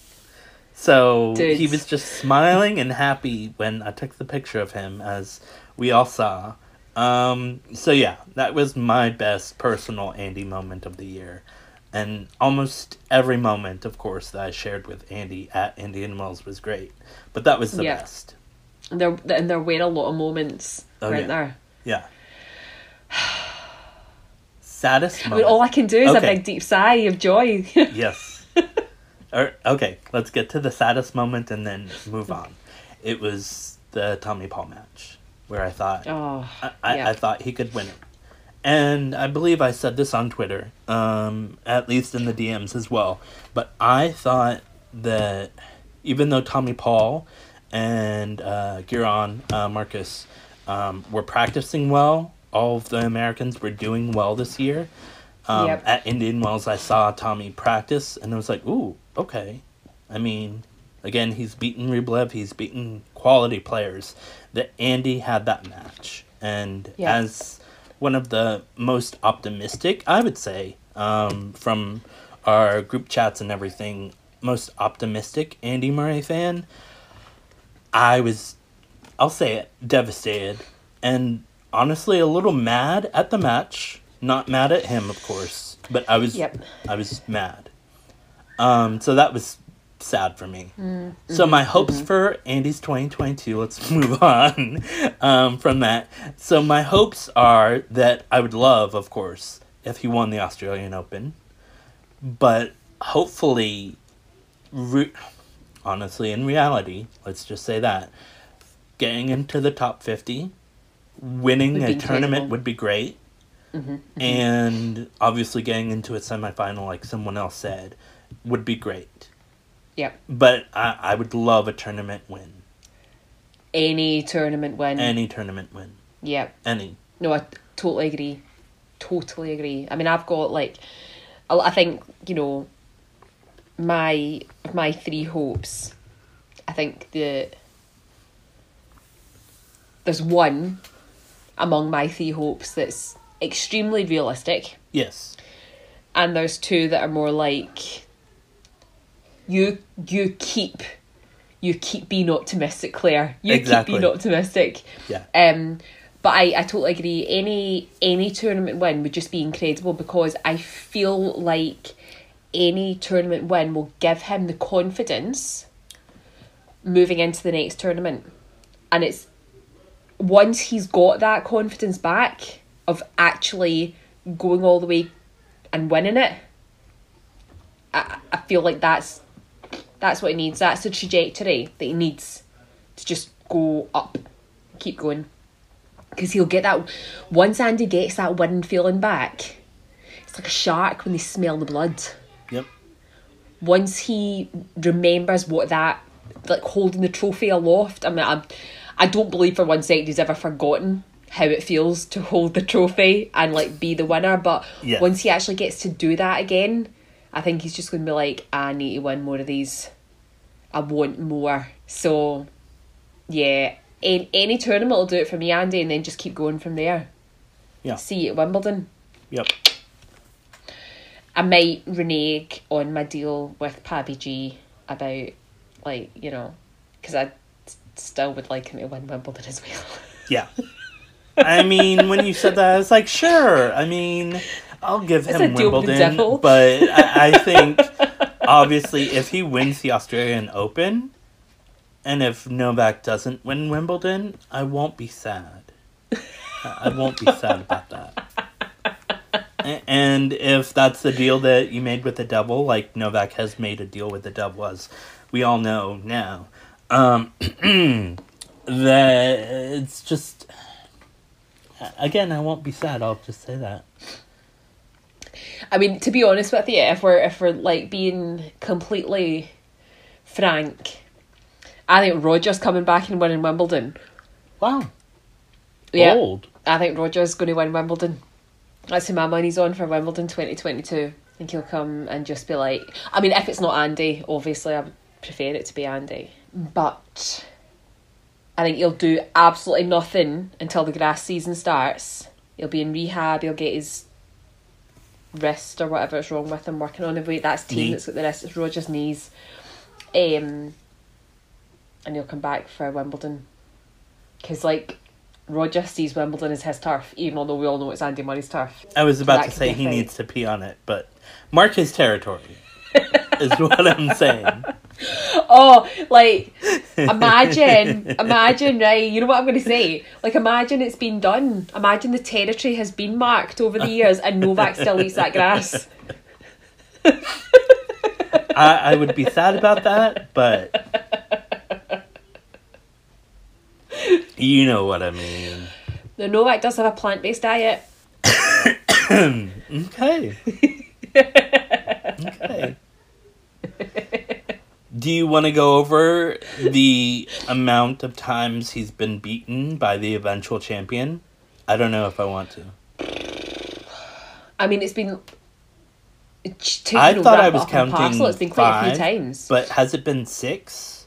So he was just smiling and happy when I took the picture of him, as we all saw. Um, so yeah, that was my best personal Andy moment of the year. And almost every moment, of course, that I shared with Andy at Indian Wells was great. But that was the Yeah. best. And there and there were a lot of moments, Oh, weren't yeah. there? Yeah. [SIGHS] Saddest I mean, moment. all I can do is a big deep sigh of joy. yes. [LAUGHS] or, okay, let's get to the saddest moment and then move on. It was the Tommy Paul match where I thought oh, I, I. I thought he could win it. And I believe I said this on Twitter, um, at least in the DMs as well. But I thought that even though Tommy Paul and uh, Giron uh, Marcos um, were practicing well, all of the Americans were doing well this year. Um, Yep. At Indian Wells, I saw Tommy practice, and I was like, ooh, okay. I mean, again, he's beaten Rublev, he's beaten quality players. That Andy had that match. And Yeah. as one of the most optimistic, I would say, um, from our group chats and everything, most optimistic Andy Murray fan, I was, I'll say it, devastated. And honestly, a little mad at the match. Not mad at him, of course, but I was, Yep. I was mad. Um, so that was sad for me. Mm, So mm-hmm, my hopes for Andy's 2022, let's [LAUGHS] move on um, from that. So my hopes are that I would love, of course, if he won the Australian Open, but hopefully, re- honestly, in reality, let's just say that getting into the top 50, winning a tournament would be great. And obviously, getting into a semifinal, like someone else said, would be great. Yep. But I, I would love a tournament win. Any tournament win. Any tournament win. Yep. Any. No, I totally agree. Totally agree. I mean, I've got like, I I think you know, my my three hopes. I think the there's one among my three hopes that's extremely realistic, Yes. and there's two that are more like you you keep you keep being optimistic, Claire. You Exactly. keep being optimistic. Yeah. Um, but I, I totally agree. Any any tournament win would just be incredible because I feel like any tournament win will give him the confidence moving into the next tournament. And it's once he's got that confidence back of actually going all the way and winning it, I, I feel like that's that's what he needs. That's the trajectory that he needs to just go up, keep going. Because he'll get that once Andy gets that winning feeling back. It's like a shark when they smell the blood. Yep. Once he remembers what that like holding the trophy aloft. I mean, I, I don't believe for one second he's ever forgotten how it feels to hold the trophy and like be the winner. But Yes. once he actually gets to do that again, I think he's just going to be like, I need to win more of these. I want more. So, yeah, any, any tournament will do it for me, Andy, and then just keep going from there. Yeah. See you at Wimbledon. Yep. I might renege on my deal with Pabby G about, like, you know, because I still would like him to win Wimbledon as well. Yeah. [LAUGHS] I mean, when you said that, I was like, sure. I mean, I'll give him a deal with the Wimbledon, but I, I think [LAUGHS] obviously if he wins the Australian Open, and if Novak doesn't win Wimbledon, I won't be sad. I I won't be sad about that. [LAUGHS] And if that's the deal that you made with the devil, like Novak has made a deal with the devil, as we all know now, um, [CLEARS THROAT] that it's just again, I won't be sad. I'll just say that. I mean, to be honest with you, if we're if we're like being completely frank, I think Roger's coming back and winning Wimbledon. Wow, Yeah, bold. I think Roger's going to win Wimbledon. That's who my money's on for Wimbledon twenty twenty two. I think he'll come and just be like. I mean, if it's not Andy, obviously I would prefer it to be Andy, but I think he'll do absolutely nothing until the grass season starts. He'll be in rehab. He'll get his wrist or whatever is wrong with him working on it. Wait, that's team Knee. that's got the wrist. It's Roger's knees. Um, and he'll come back for Wimbledon. Because, like, Roger sees Wimbledon as his turf, even although we all know it's Andy Murray's turf. I was about That to say he needs to pee on it, but mark his territory. is what I'm [LAUGHS] saying. Oh, like, [LAUGHS] imagine, imagine, right? You know what I'm going to say? Like, imagine it's been done. Imagine the territory has been marked over the years and Novak still eats that grass. I, I would be sad about that, but you know what I mean. The Novak does have a plant based diet. [COUGHS] Okay. [LAUGHS] okay. Do you want to go over the amount of times he's been beaten by the eventual champion? I don't know if I want to. I mean, it's been. I thought I was and parcel, counting It's been quite a few five, times. But has it been six?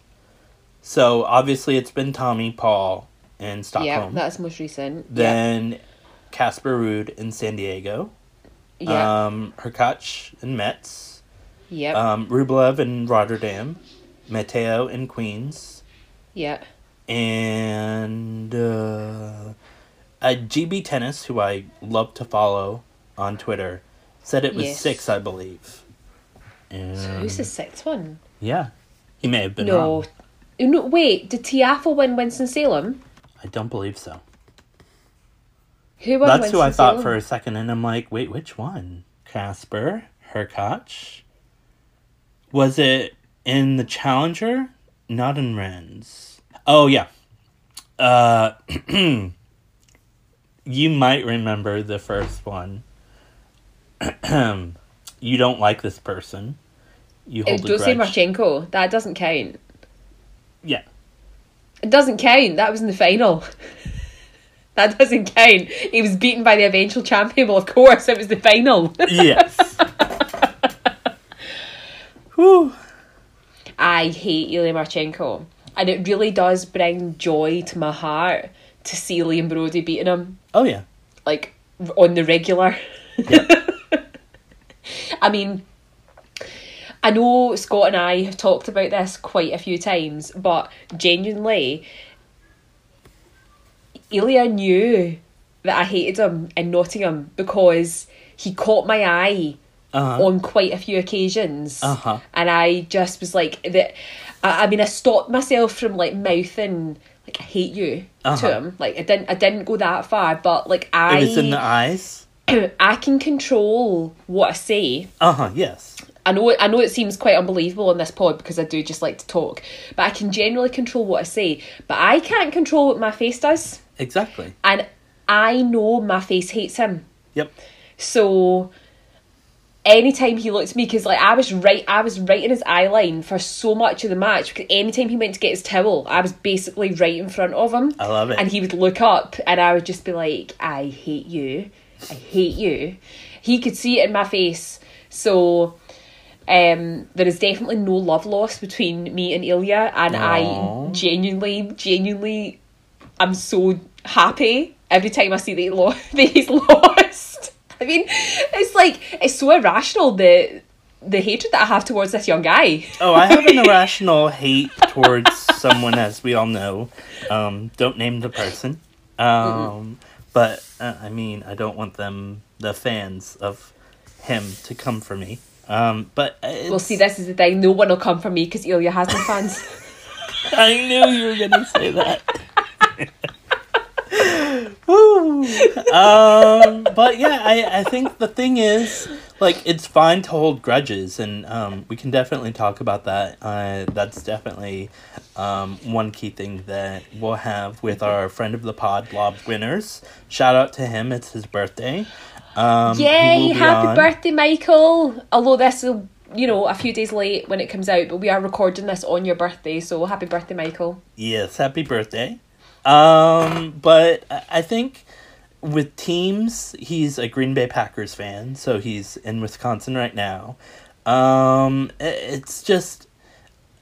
So obviously it's been Tommy, Paul, and yeah, Stockholm. that's most recent. then Casper Ruud in San Diego. yeah, yeah, Um, Hurkacz in Metz. Yeah, Um, Rublev in Rotterdam. Matteo in Queens. yeah. And uh, uh, GB Tennis, who I love to follow on Twitter, said it was Yes. six, I believe. And, So who's the sixth one? Yeah. He may have been No. wrong. No, wait. Did Tiafoe win Winston Salem? I don't believe so. Who won That's who I thought Winston-Salem? for a second, and I'm like, wait, which one? Casper? Hurkacz? Was it in the Challenger, not in Rennes. Oh yeah. Uh, [CLEARS THROAT] you might remember the first one. [CLEARS THROAT] you don't like this person. You hold a Don't say grudge. Marchenko. That doesn't count. Yeah. It doesn't count. That was in the final. [LAUGHS] that doesn't count. He was beaten by the eventual champion. Well, of course, it was the final. [LAUGHS] Yes. Whew. I hate Ilya Marchenko. And it really does bring joy to my heart to see Liam Broady beating him, Oh yeah. like, on the regular. [LAUGHS] I mean, I know Scott and I have talked about this quite a few times, but genuinely, Ilya knew that I hated him in Nottingham because he caught my eye Uh-huh. on quite a few occasions. Uh-huh. And I just was like that I, I mean I stopped myself from like mouthing like I hate you Uh-huh. to him. Like I didn't I didn't go that far, but like I It was in the eyes. [CLEARS THROAT] I can control what I say. Uh huh. Yes. I know I know it seems quite unbelievable on this pod because I do just like to talk, but I can generally control what I say. But I can't control what my face does. Exactly. And I know my face hates him. Yep. So anytime he looked at me, because like I was right, I was right in his eye line for so much of the match. Because anytime he went to get his towel, I was basically right in front of him. I love it. And he would look up, and I would just be like, "I hate you, I hate you." He could see it in my face, so. Um, there is definitely no love lost between me and Ilya, and I genuinely, genuinely I'm so happy every time I see that, he lo- [LAUGHS] that he's lost. I mean, it's like it's so irrational the the hatred that I have towards this young guy. Oh, I have an [LAUGHS] irrational hate towards someone, as we all know. Um, don't name the person. Um, but uh, I mean, I don't want them, the fans of him, to come for me. Um, but it's, Well, see, this is the thing. No one will come for me because Ilya has no fans. [LAUGHS] I knew you were gonna say that. [LAUGHS] Um, but yeah, I, I think the thing is, like, it's fine to hold grudges, and um, we can definitely talk about that. Uh, that's definitely um, one key thing that we'll have with our friend of the pod, Blob Winners. Shout out to him, it's his birthday. Um, Yay! Happy on. birthday, Michael! Although this will, you know, a few days late when it comes out, but we are recording this on your birthday, so happy birthday, Michael. Yes, happy birthday. Um, but I think with teams, he's a Green Bay Packers fan, so he's in Wisconsin right now. Um, it's just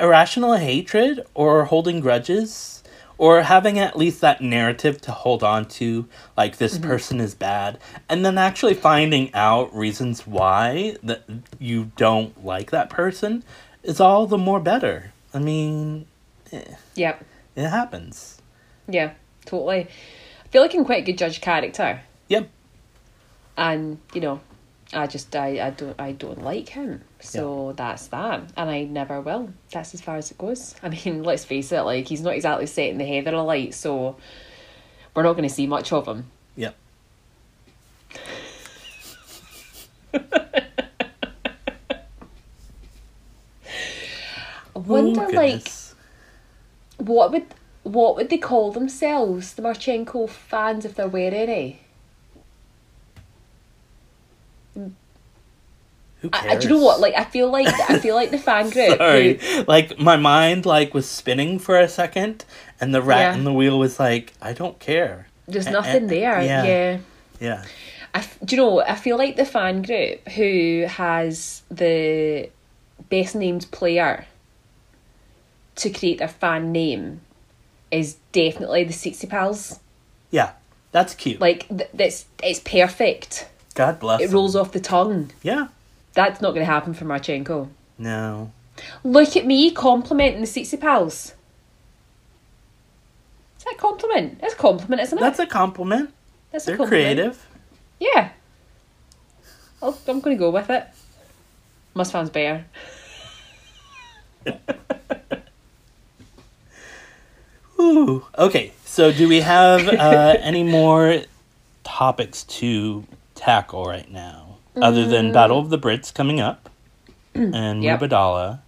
irrational hatred or holding grudges or having at least that narrative to hold on to like this person is bad and then actually finding out reasons why that you don't like that person is all the more better. I mean, Yep. it happens. Yeah, totally. I feel like I'm quite a good judge of character. Yep. and you know i just i, I don't i don't like him. So that's that. And i never will. That's as far as it goes. I mean [LAUGHS] let's face it like he's not exactly setting the heather alight so we're not going to see much of him. Yep. i [LAUGHS] wonder Oh, like what would what would they call themselves the marchenko fans if there were any Who I, I, do you know what like i feel like i feel like the [LAUGHS] fan group Sorry. who, Like my mind like was spinning for a second and the rat Yeah. in the wheel was like, I don't care. there's Eh, nothing eh, there yeah. yeah. Yeah. I f- do you know? I feel like the fan group who has the best named player to create their fan name is definitely the Sixty Pals. Yeah. That's cute. Like th- that's it's perfect. God bless. It rolls off the tongue. Yeah. That's not going to happen for Marchenko. No. Look at me complimenting the Sixty Pals. Is that a compliment? It's a compliment, isn't it? That's a compliment. That's a compliment. They're creative. Yeah. I'll, I'm going to go with it. Must sounds better. [LAUGHS] Ooh. Okay. So do we have uh, [LAUGHS] any more topics to tackle right now, other than Battle of the Brits coming up and Yep. Mubadala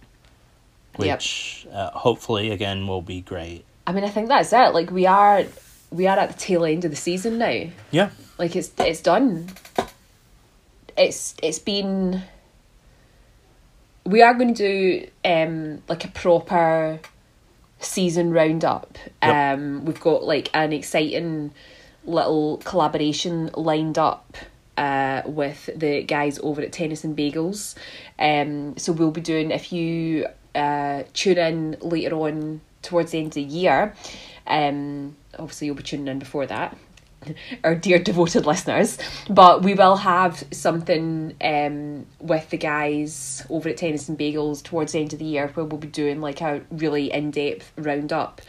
Yep. which uh, hopefully again will be great. I mean, I think that's it. Like we are, we are at the tail end of the season now. Yeah. Like it's it's done. It's it's been. We are going to do um like a proper season roundup. Yep. Um, we've got like an exciting little collaboration lined up uh, with the guys over at Tennis and Bagels. Um, so we'll be doing if you uh, tune in later on towards the end of the year. Um, obviously you'll be tuning in before that. Our dear devoted listeners, but we will have something um with the guys over at Tennis and Bagels towards the end of the year where we'll be doing like a really in depth roundup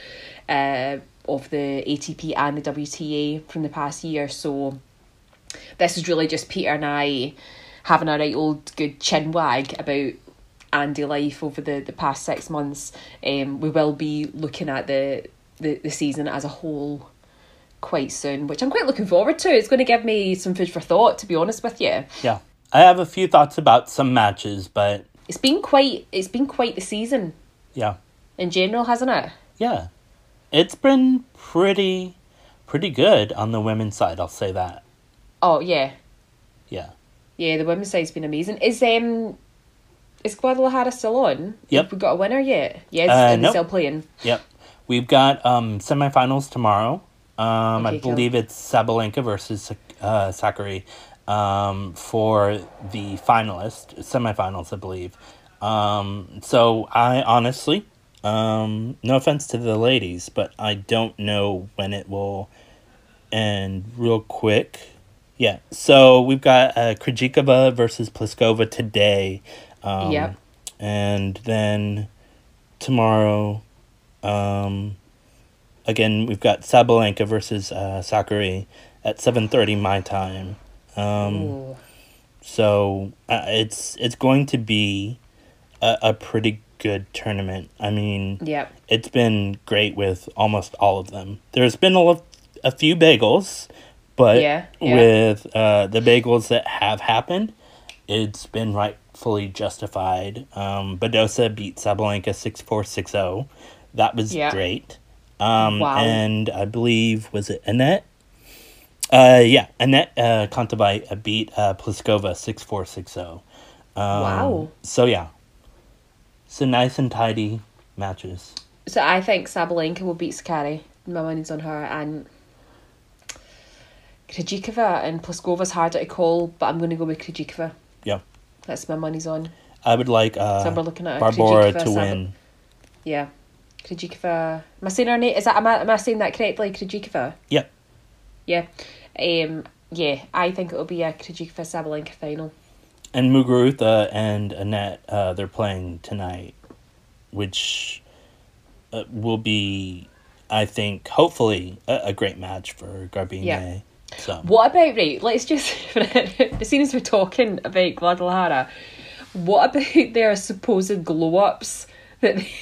uh of the ATP and the WTA from the past year. So this is really just Peter and I having a right old good chin wag about Andy life over the, the past six months. Um, we will be looking at the, the, the season as a whole quite soon, which I'm quite looking forward to. It's going to give me some food for thought, to be honest with you. Yeah. I have a few thoughts about some matches, but It's been quite it's been quite the season yeah. in general, hasn't it? Yeah. It's been pretty pretty good on the women's side, I'll say that. Oh yeah, Yeah. yeah. The women's side's been amazing. Is um is Guadalajara still on? Yep. Have we got a winner yet? Yes, Uh, and nope. still playing. Yep. We've got um semifinals tomorrow. Um I believe it's Sabalenka versus uh Sakkari um for the finalist semifinals, I believe. Um so I honestly um no offense to the ladies, but I don't know when it will end real quick. Yeah. So we've got uh Krejcikova versus Pliskova today. Um Yep. and then tomorrow um, again, we've got Sabalenka versus uh, Sakkari at seven thirty my time. Um, so uh, it's it's going to be a, a pretty good tournament. I mean, Yep. it's been great with almost all of them. There's been a, lo- a few bagels, but Yeah, yeah. with uh, the bagels that have happened, it's been rightfully justified. Um, Badosa beat Sabalenka 6 4 6 0. That was Yeah. great. Um, Wow. And I believe, was it Annette? Uh, yeah, Annette uh, Kontaveit beat uh, Pliskova 6 4 6 0. Um, Wow. So, yeah. So nice and tidy matches. So I think Sabalenka will beat Sakkari. My money's on her. And Krejcikova and Pliskova's harder to call, but I'm going to go with Krejcikova. Yeah. That's my money's on. I would like uh, So we're looking at Barbara to Sab- win. Yeah. Krejcikova. Am I saying her name? Is that am I, am I saying that correctly? Krejcikova. Yep. Yeah. Um. Yeah. I think it'll be a Krejcikova Sabalenka final. And Muguruza and Annette, uh, they're playing tonight, which uh, will be, I think, hopefully a, a great match for Garbine. Yeah. So What about right? Let's just [LAUGHS] as soon as we're talking about Guadalajara, what about their supposed glow ups that they,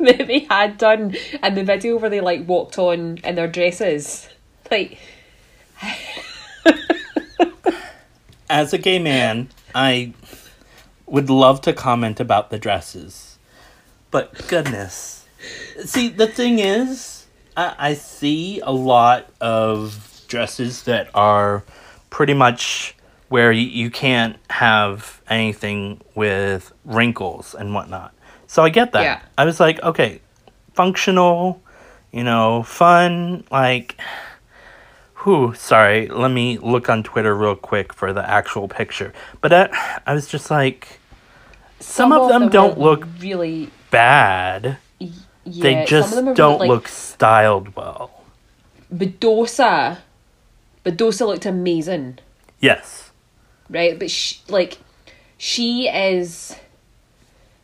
[LAUGHS] they had done in the video where they like walked on in their dresses? Like [LAUGHS] as a gay man, I would love to comment about the dresses, but goodness, see the thing is, I, I see a lot of dresses that are pretty much where you, you can't have anything with wrinkles and whatnot. So I get that. Yeah. I was like, okay, functional, you know, fun, like. Whew, sorry. Let me look on Twitter real quick for the actual picture. But I, I was just like, some, of them, don't look really. bad. Yeah, they some just of them don't like, look styled well. Badosa. Badosa looked amazing. Yes. right? But she, like, she is.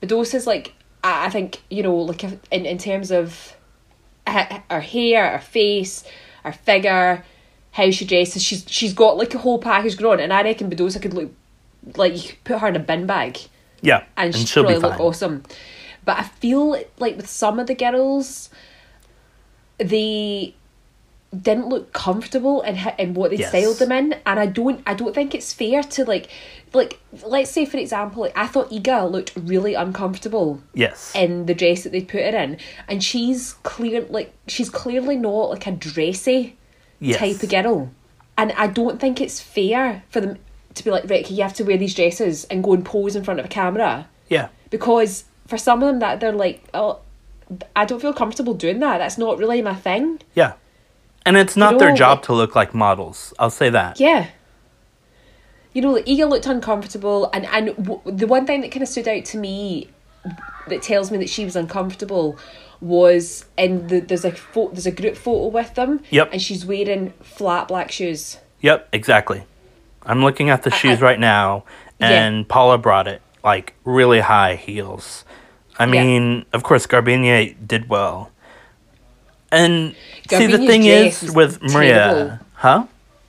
Badosa's like I, I think you know like if- in in terms of her, her hair, her face, her figure, how she dresses. She's she's got like a whole package going on, and I reckon Badosa could look like you could put her in a bin bag Yeah. and, And, she'd she'll probably look awesome. But I feel like with some of the girls, they didn't look comfortable in in what they Yes. styled them in, and I don't I don't think it's fair to like like let's say for example, like, I thought Iga looked really uncomfortable Yes. in the dress that they put her in, and she's clear like she's clearly not like a dressy yes. type of girl, and I don't think it's fair for them to be like, okay, you have to wear these dresses and go and pose in front of a camera Yeah. because for some of them that they're like, oh, I don't feel comfortable doing that. That's not really my thing. Yeah. And it's not their know, job like- to look like models. I'll say that. Yeah. You know, like looked uncomfortable, and and w- the one thing that kind of stood out to me that tells me that she was uncomfortable was in the there's a pho- there's a group photo with them. Yep. And she's wearing flat black shoes. Yep, exactly. I'm looking at the uh-huh. shoes I- right now, Yeah. and Paula brought it like really high heels. I Yeah. mean, of course, Garbiñe did well. And see, the thing is with Maria, terrible. huh?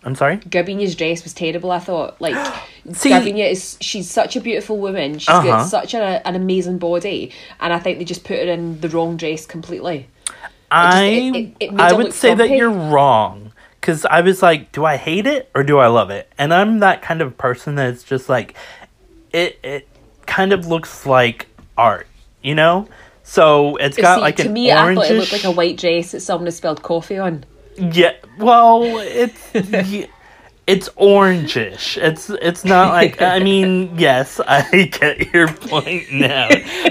I'm sorry. Garbiñe's dress was terrible. I thought like [GASPS] See- Garbinia is she's such a beautiful woman. She's Uh-huh. got such a, an amazing body, and I think they just put her in the wrong dress completely. I it- it- it made I would say that you're wrong because I was like, do I hate it or do I love it? And I'm that kind of person that's just like, it it kind of looks like art, you know. So it's got See, like to an me, I thought it looked like a white dress that someone has spilled coffee on. Yeah, well, it's it's orangish. It's it's not like I mean, [LAUGHS] yes, I get your point now,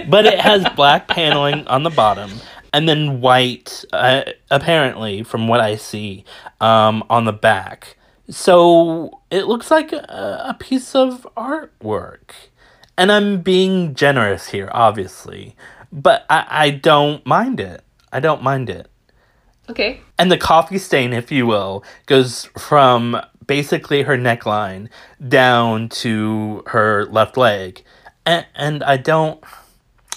but it has black paneling on the bottom and then white, uh, apparently, from what I see, um, on the back. So it looks like a, a piece of artwork, and I'm being generous here, obviously, but I, I don't mind it. I don't mind it. Okay. And the coffee stain, if you will, goes from basically her neckline down to her left leg. And, and I don't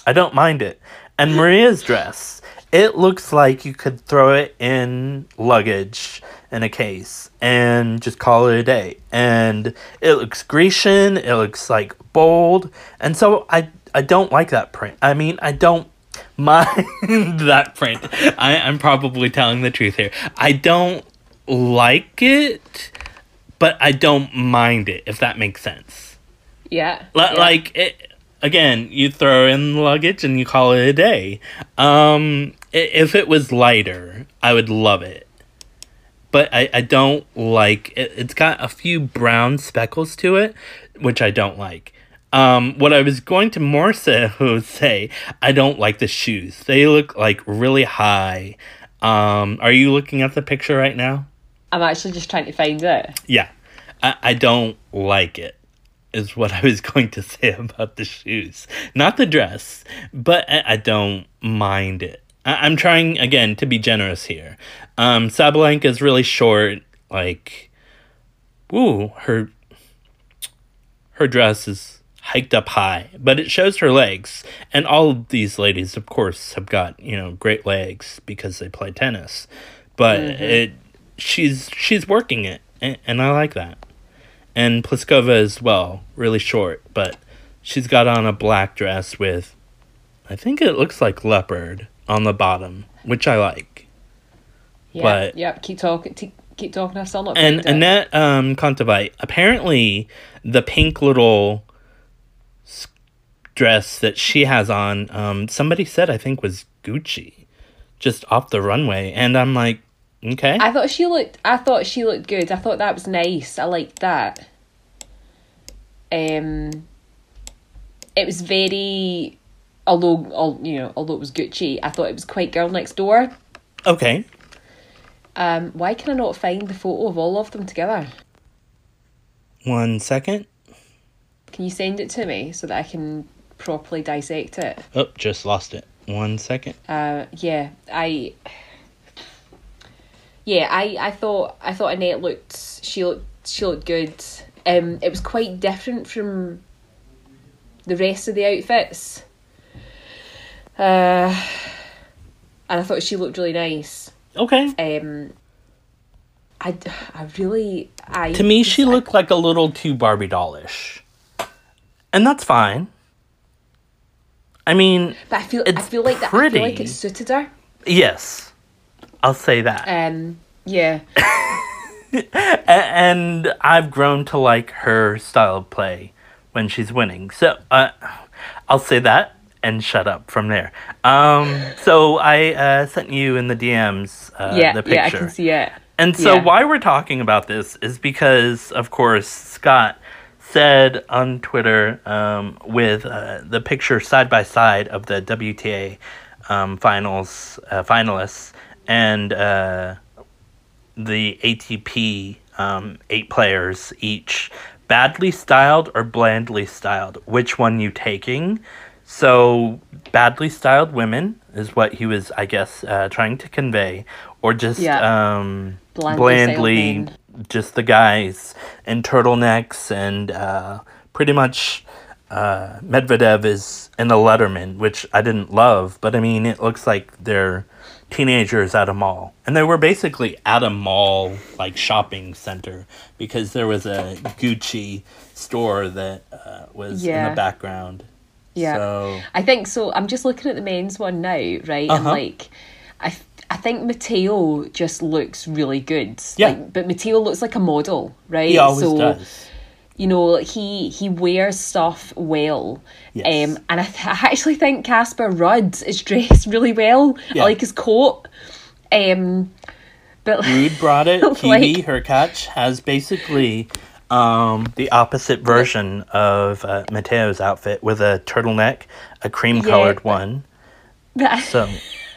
I don't mind it. And [LAUGHS] Maria's dress, it looks like you could throw it in luggage in a case and just call it a day. And it looks Grecian, it looks like bold. And so I I don't like that print. I mean, I don't mind [LAUGHS] that print. I, I'm probably telling the truth here. I don't like it, but I don't mind it, if that makes sense. Yeah. Li- yeah. Like, it, again, you throw in luggage and you call it a day. Um, if it was lighter, I would love it. But I, I don't like it. It's got a few brown speckles to it, which I don't like. Um, what I was going to more so [LAUGHS] say, I don't like the shoes. They look like really high. Um, are you looking at the picture right now? I'm actually just trying to find it. Yeah. I, I don't like it, is [LAUGHS] what I was going to say about the shoes. Not the dress, but I, I don't mind it. I, I'm trying, again, to be generous here. Um, Sabalenka is really short. Like, ooh, her, her dress is hiked up high, but it shows her legs. And all of these ladies, of course, have got, you know, great legs because they play tennis. But it she's she's working it and, and I like that. And Pliskova as well, really short, but she's got on a black dress with I think it looks like leopard on the bottom, which I like. Yeah. But- Yep. Keep talking. Keep talking. I've still not And. Annette um Kontaveit, apparently the pink little dress that she has on, um somebody said I think was Gucci just off the runway and I'm like, okay. I thought she looked. I thought she looked good. I thought that was nice. I liked that. Um, it was very, although al- you know, although it was Gucci, I thought it was quite girl next door. okay. Um, why can I not find the photo of all of them together? One second. Can you send it to me so that I can properly dissect it? Oh, just lost it. One second. Uh, yeah, I. Yeah, I, I thought I thought Annette looked she looked she looked good. Um, it was quite different from the rest of the outfits. Uh, and I thought she looked really nice. Okay. Um, I, I really I To me, she I- looked like a little too Barbie dollish. And that's fine. I mean, but I feel I feel like that I feel like it suited her. yes. I'll say that. Um, yeah. [LAUGHS] And I've grown to like her style of play when she's winning. So uh, I'll say that and shut up from there. Um, so I uh, sent you in the DMs uh, yeah, the picture. yeah, I can see it. And so Yeah. why we're talking about this is because, of course, Scott said on Twitter um, with uh, the picture side by side of the WTA um, finals uh, finalists and uh, the ATP um, eight players each, badly styled or blandly styled. Which one you taking? So badly styled women is what he was, I guess, uh, trying to convey, or just Yeah. um, Blandly blandly. Just the guys in turtlenecks and uh, pretty much. Uh, Medvedev is in a Letterman, which I didn't love, but I mean, it looks like they're teenagers at a mall. And they were basically at a mall, like shopping center, because there was a Gucci store that uh, was in the background. Yeah. So, I think so. I'm just looking at the men's one now, right? And Uh-huh. like, I, I think Matteo just looks really good. Yeah. Like, but Matteo looks like a model, right? he always so, does. You know, he he wears stuff well. Yes. Um, and I, th- I actually think Casper Ruud is [LAUGHS] dressed really well. Yeah. I like his coat. Um, but [LAUGHS] Ruud brought it. [LAUGHS] Like- Hurkacz, has basically um, the opposite version of uh, Matteo's outfit with a turtleneck, a cream colored Yeah. one. I, So,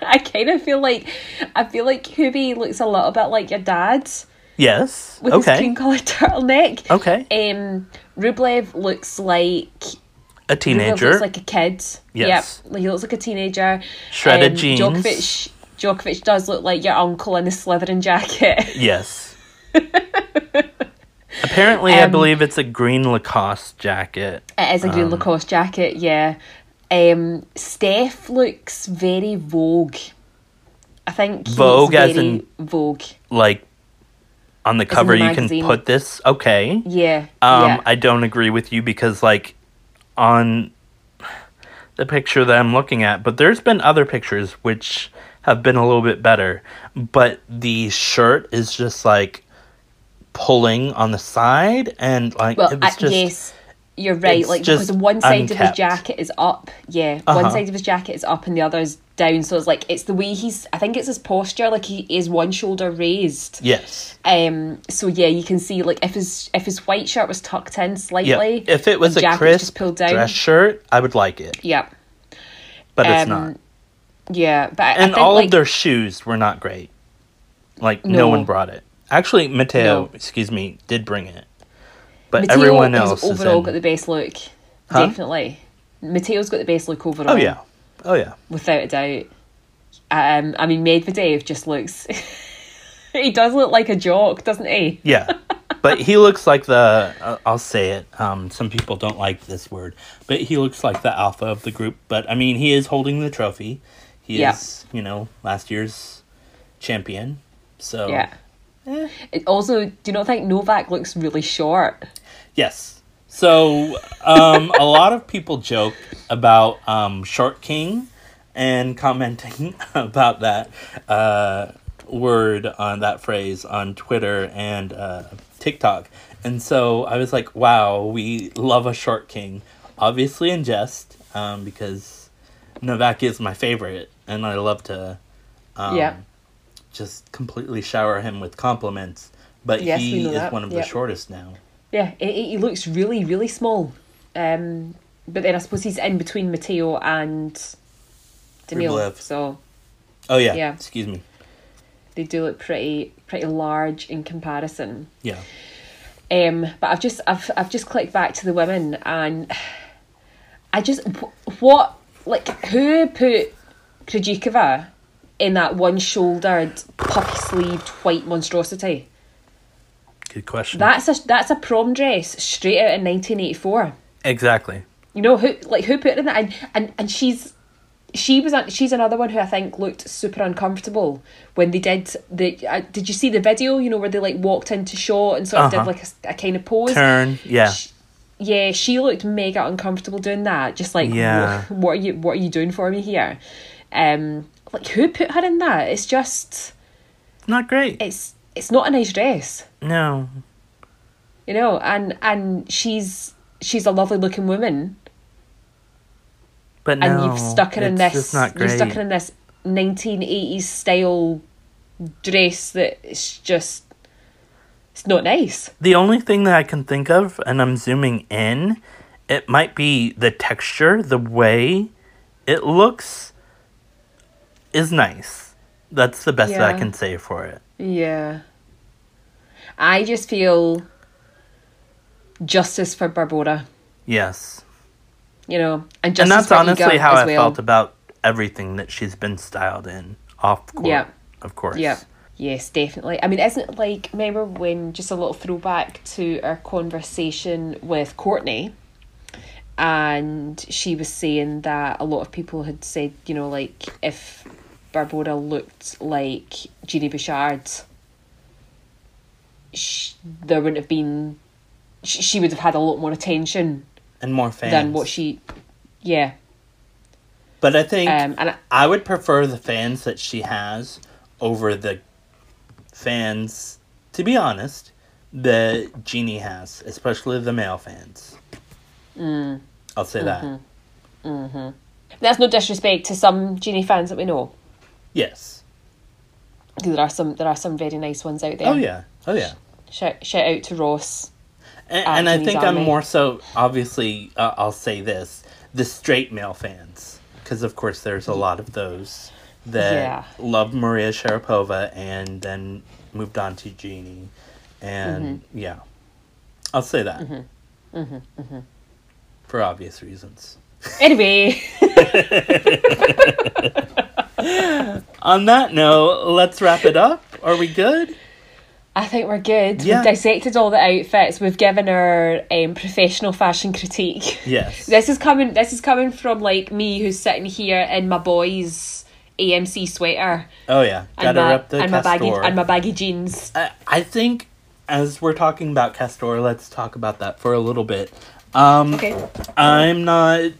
[LAUGHS] I kind of feel like I feel like Hubi looks a little bit like your dad yes. with his okay. cream coloured [LAUGHS] turtleneck. Okay. Um, Rublev looks like A Rublev teenager. looks like a kid. Yes. Yep, he looks like a teenager. Shredded jeans. Djokovic, Djokovic does look like your uncle in a Slytherin jacket. [LAUGHS] Yes. Apparently, I Um, believe it's a green Lacoste jacket. it is a Um, green Lacoste jacket. Yeah. Um, Steph looks very Vogue. I think Vogue as in- Vogue. Like on the in the cover, you can put this. Okay. Yeah. Um, yeah. I don't agree with you because, like, on the picture that I'm looking at, but there's been other pictures which have been a little bit better. But the shirt is just like pulling on the side, and like Well, it was uh, just yes, you're right. it's Like because one side of his jacket is up, yeah. Uh-huh. One side of his jacket is up and the other's down. So it's like it's the way he's. I think it's his posture. Like he is one shoulder raised. yes. Um. So yeah, you can see like if his if his white shirt was tucked in Yeah, slightly. if it was a crisp just pulled down. dress shirt, I would like it, Yeah. but it's Um, not. Yeah, but I, I And think, all like, of their shoes were not great. Like no, No. one brought it. Actually, Matteo, No. excuse me, did bring it, but Matteo everyone else is overall in. got the best look. Huh? Definitely, Matteo's got the best look overall. Oh yeah, oh yeah. without a doubt. Um, I mean, Medvedev just looks. [LAUGHS] he does look like a jock, doesn't he? [LAUGHS] Yeah, but he looks like the. Uh, I'll say it. Um, some people don't like this word, but he looks like the alpha of the group. But I mean, he is holding the trophy. He Yeah. is, you know, last year's champion. So Yeah. eh. It also, do you not think Novak looks really short? Yes. So um, a lot of people joke about um, Short King and commenting [LAUGHS] about that uh, word on that phrase on Twitter and uh, TikTok. And so I was like, wow, we love a Short King. Obviously in jest, um, because Novak is my favorite, and I love to um, Yeah. just completely shower him with compliments. But Yes, he is that. one of the shortest now. Yeah, he, he looks really, really small. Um, but then I suppose he's in between Matteo and Daniil. Rublev. So Oh yeah. Yeah. Excuse me. they do look pretty pretty large in comparison. Yeah. Um, but I've just I've I've just clicked back to the women and I just what like who put Krejcikova in that one shouldered puffy sleeved white monstrosity? Good question. That's a that's a prom dress straight out in nineteen eighty four. exactly. You know who like who put it in that and and, and she's she was a- she's another one who I think looked super uncomfortable when they did the uh, did you see the video you know where they like walked into shot and sort of Uh-huh. did like a kind of pose Turn. Yeah. Sh- yeah, she looked mega uncomfortable doing that. Just like, Yeah. what, what are you, what are you doing for me here? Um, like who put her in that? It's just, Not great. it's, it's not a nice dress, No. you know. And and she's she's a lovely looking woman, But no, and you've stuck her in this. You've stuck her in this nineteen eighties style dress that it's just. It's not nice. The only thing that I can think of, and I'm zooming in, it might be the texture, the way it looks is nice. That's the best that I can say for it. Yeah. I just feel justice for Barbora, Yes. you know, and and that's honestly how I well. felt about everything that she's been styled in off court. Yeah. Of course. Yeah. Yes, definitely. I mean, isn't it like remember when just a little throwback to our conversation with Courtney, and she was saying that a lot of people had said, you know, like if Barbora looked like Genie Bouchard, sh- there wouldn't have been. She, she would have had a lot more attention And more fans. than what she. Yeah. But I think Um. And I, I would prefer the fans that she has over the fans, to be honest, that Genie has, especially the male fans. Mm. I'll say that. Mm-hmm. that's no disrespect to some Genie fans that we know. Yes. there are some there are some very nice ones out there. Oh yeah. Oh yeah. Shout shout out to Ross. And, and I think I'm more so, obviously, uh, I'll say this the straight male fans. Because, of course, there's a lot of those that Yeah. love Maria Sharapova and then moved on to Genie. And Mm-hmm. yeah, I'll say that. For obvious reasons. Anyway, [LAUGHS] [LAUGHS] On that note, let's wrap it up. Are we good? I think we're good. Yeah. We've dissected all the outfits. We've given our um, professional fashion critique. Yes. [LAUGHS] This is coming. This is coming from like me, who's sitting here in my boys' AMC sweater Oh, yeah. Gotta my rep the and my baggy Castore. and my baggy jeans. I, I think as we're talking about Castore, let's talk about that for a little bit. Um, Okay. I'm not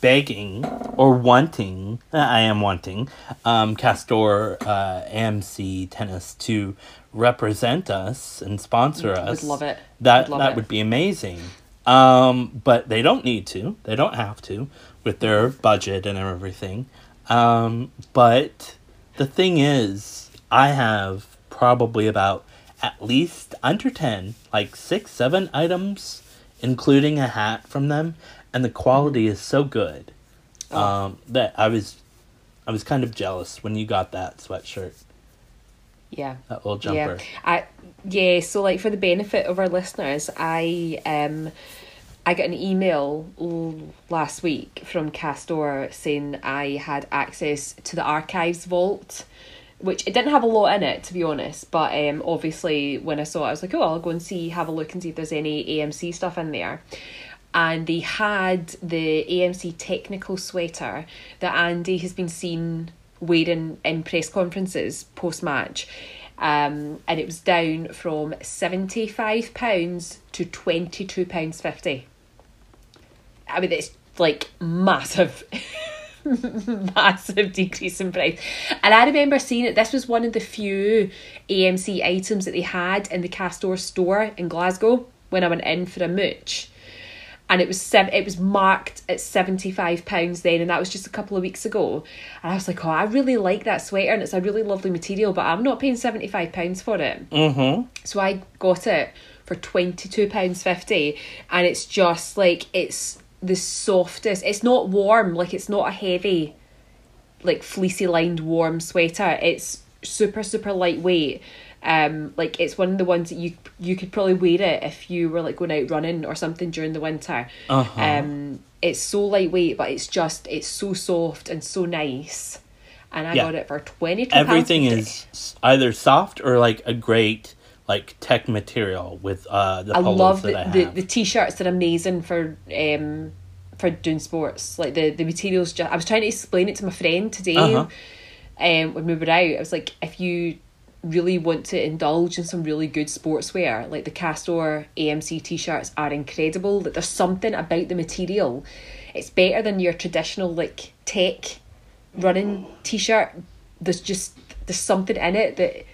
begging or wanting, [LAUGHS] I am wanting, um, Castore uh, AMC Tennis to represent us and sponsor Would us. love it. That, Would love that it. would be amazing. Um, but they don't need to. They don't have to with their budget and everything. Um, but the thing is, I have probably about at least under 10, like six, seven items, including a hat from them. And the quality is so good Oh. um, that I was, I was kind of jealous when you got that sweatshirt, Yeah. that little jumper. Yeah, I yeah. So like for the benefit of our listeners, I um, I got an email last week from Castore saying I had access to the archives vault, which it didn't have a lot in it to be honest. But um, obviously when I saw it, I was like, oh, I'll go and see, have a look and see if there's any AMC stuff in there. And they had the AMC technical sweater that Andy has been seen wearing in press conferences post match. Um, and it was down from £75 to £22.50. I mean, it's like massive, [LAUGHS] massive decrease in price. And I remember seeing it. This was one of the few AMC items that they had in the Castore store in Glasgow when I went in for a mooch. And it was sev- it was marked at seventy five pounds then, and that was just a couple of weeks ago. And I was like, oh, I really like that sweater, and it's a really lovely material, but I'm not paying seventy five pounds for it. Mm-hmm. So I got it for twenty two pounds fifty, and it's just like it's the softest. It's not warm, like it's not a heavy, like fleecy lined warm sweater. It's super super lightweight. Um, like it's one of the ones that you you could probably wear it if you were like going out running or something during the winter. Uh-huh. Um, it's so lightweight, but it's just it's so soft and so nice. And I Yeah. got it for twenty two. Everything is either soft or like a great like tech material with uh the I love that the, I the, the t-shirts. They're amazing for um for doing sports. Like the the materials. Just I was trying to explain it to my friend today. Uh-huh. Um, when we were out, I was like, if you really want to indulge in some really good sportswear, like the Castore AMC t-shirts are incredible. That there's something about the material. It's better than your traditional like tech running t-shirt. There's just there's something in it that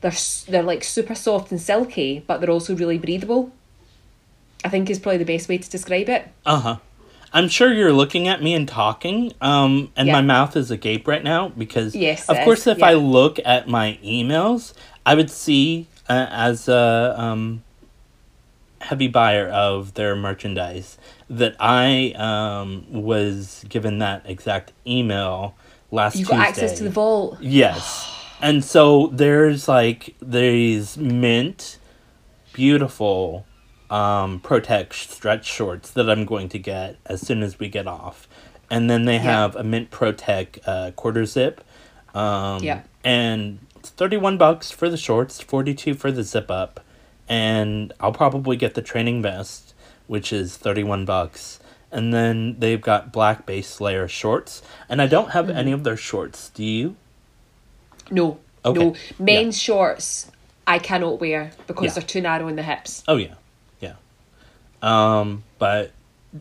they're they're like super soft and silky, but they're also really breathable. I think is probably the best way to describe it. Uh huh. I'm sure you're looking at me and talking, um, and Yeah. my mouth is agape right now because, Yes, of course, if yeah. I look at my emails, I would see uh, as a um, heavy buyer of their merchandise that I um, was given that exact email last You Tuesday. got access to the vault. Yes. And so there's like these mint, beautiful um, Protect stretch shorts that I'm going to get as soon as we get off. And then they have a mint Protect uh, quarter zip. Um, Yeah. And it's 31 bucks for the shorts, 42 for the zip up. And I'll probably get the training vest, which is 31 bucks. And then they've got black base layer shorts. And I don't have any of their shorts. Do you? No, Okay. no. Men's shorts I cannot wear because Yeah. they're too narrow in the hips. Oh yeah, yeah. Um, but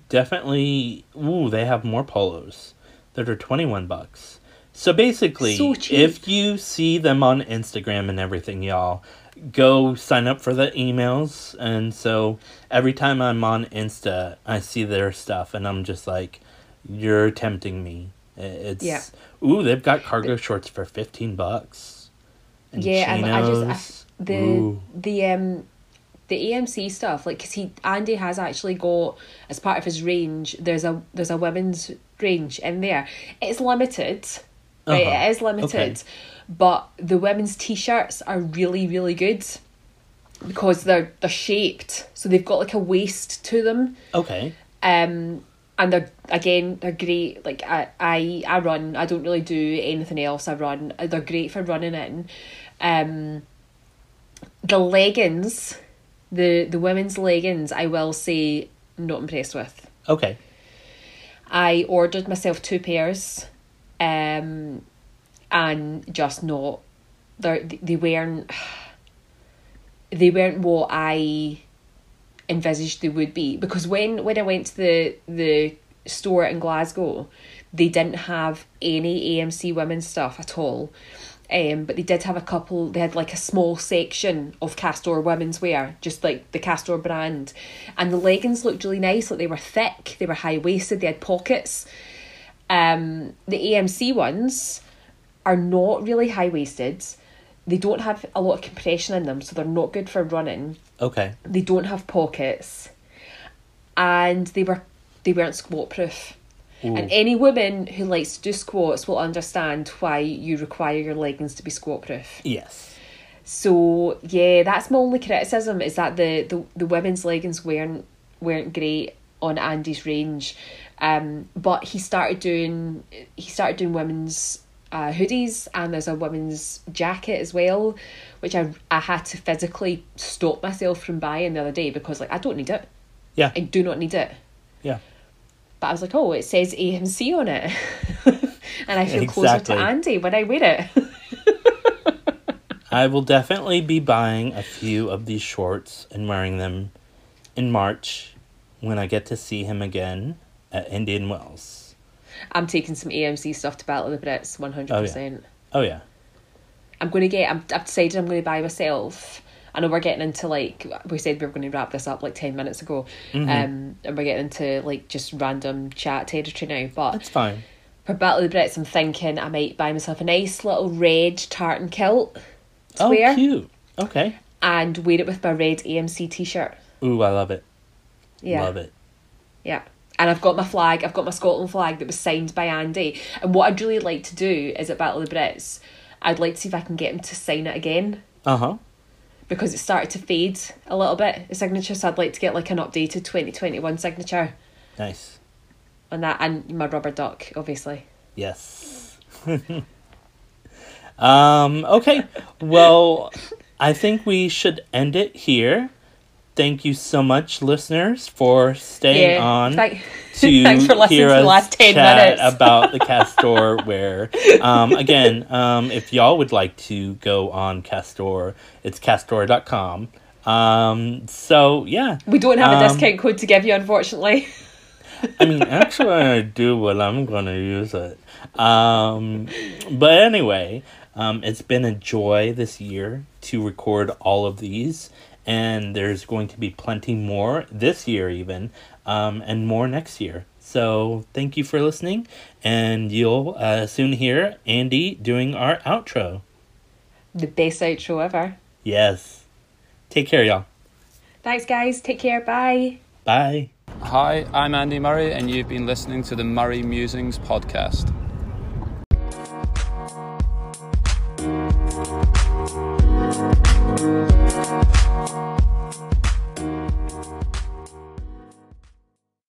definitely, ooh, they have more polos that are twenty one bucks. So basically, So if you see them on Instagram and everything, y'all go sign up for the emails. And so every time I'm on Insta, I see their stuff, and I'm just like, "You're tempting me." It's Yeah. ooh, they've got cargo shorts for fifteen bucks. And Yeah, and I just I, the Ooh. the um the AMC stuff like because he Andy has actually got as part of his range. There's a there's a women's range in there. It's limited, right? Uh-huh. It is limited, but the women's t-shirts are really really good because they're they're shaped, so they've got like a waist to them. Okay. um and they're again they're great like I, I i run i don't really do anything else i run they're great for running in um the leggings the the women's leggings i will say not impressed with Okay. i ordered myself two pairs um and just not they they weren't [SIGHS] they weren't what i envisaged they would be because when when I went to the the store in Glasgow, they didn't have any AMC women's stuff at all. Um, but they did have a couple. They had like a small section of Castore women's wear, just like the Castore brand, and the leggings looked really nice. Like they were thick, they were high waisted, they had pockets. Um, the AMC ones are not really high waisted. They don't have a lot of compression in them, so they're not good for running Okay. they don't have pockets and they were they weren't squat proof and any woman who likes to do squats will understand why you require your leggings to be squat proof Yes. so yeah that's my only criticism is that the the, the women's leggings weren't weren't great on andy's range um but he started doing he started doing women's uh, hoodies and there's a women's jacket as well which I, I had to physically stop myself from buying the other day because like I don't need it Yeah. I do not need it Yeah. But I was like oh it says AMC on it [LAUGHS] and I feel closer to Andy when I wear it I will definitely be buying a few of these shorts and wearing them in March when I get to see him again at Indian Wells. I'm taking some AMC stuff to Battle of the Brits, oh, one hundred percent. Oh yeah. I'm going to get. I'm, I've decided I'm going to buy myself. I know we're getting into like we said we were going to wrap this up like ten minutes ago, Mm-hmm. um, and we're getting into like just random chat territory now. But That's fine. for Battle of the Brits, I'm thinking I might buy myself a nice little red tartan kilt to Oh wear cute. Okay. and wear it with my red AMC t-shirt. Ooh, I love it. Yeah, Love it. Yeah. And I've got my flag, I've got my Scotland flag that was signed by Andy. And what I'd really like to do is at Battle of the Brits, I'd like to see if I can get him to sign it again. Uh-huh. Because it started to fade a little bit, the signature, so I'd like to get like an updated twenty twenty one signature Nice. on that and my rubber duck, obviously. Yes. [LAUGHS] um, okay. Well, I think we should end it here. Thank you so much, listeners, for staying on Thank- [LAUGHS] to Thanks for listening hear to the us last 10 chat minutes. about the [LAUGHS] Castore wear. Um, again, um, if y'all would like to go on Castore, it's castore.com. Um, so, yeah. we don't have a Um, discount code to give you, unfortunately. I mean, actually, I do, but I'm going to use it. Um, but anyway, Um, it's been a joy this year to record all of these, and there's going to be plenty more this year, even, um, and more next year. So thank you for listening, and you'll uh, soon hear Andy doing our outro. The best outro ever. Yes. Take care, y'all. Thanks, guys. Take care. Bye. Bye. Hi, I'm Andy Murray, and you've been listening to the Murray Musings podcast.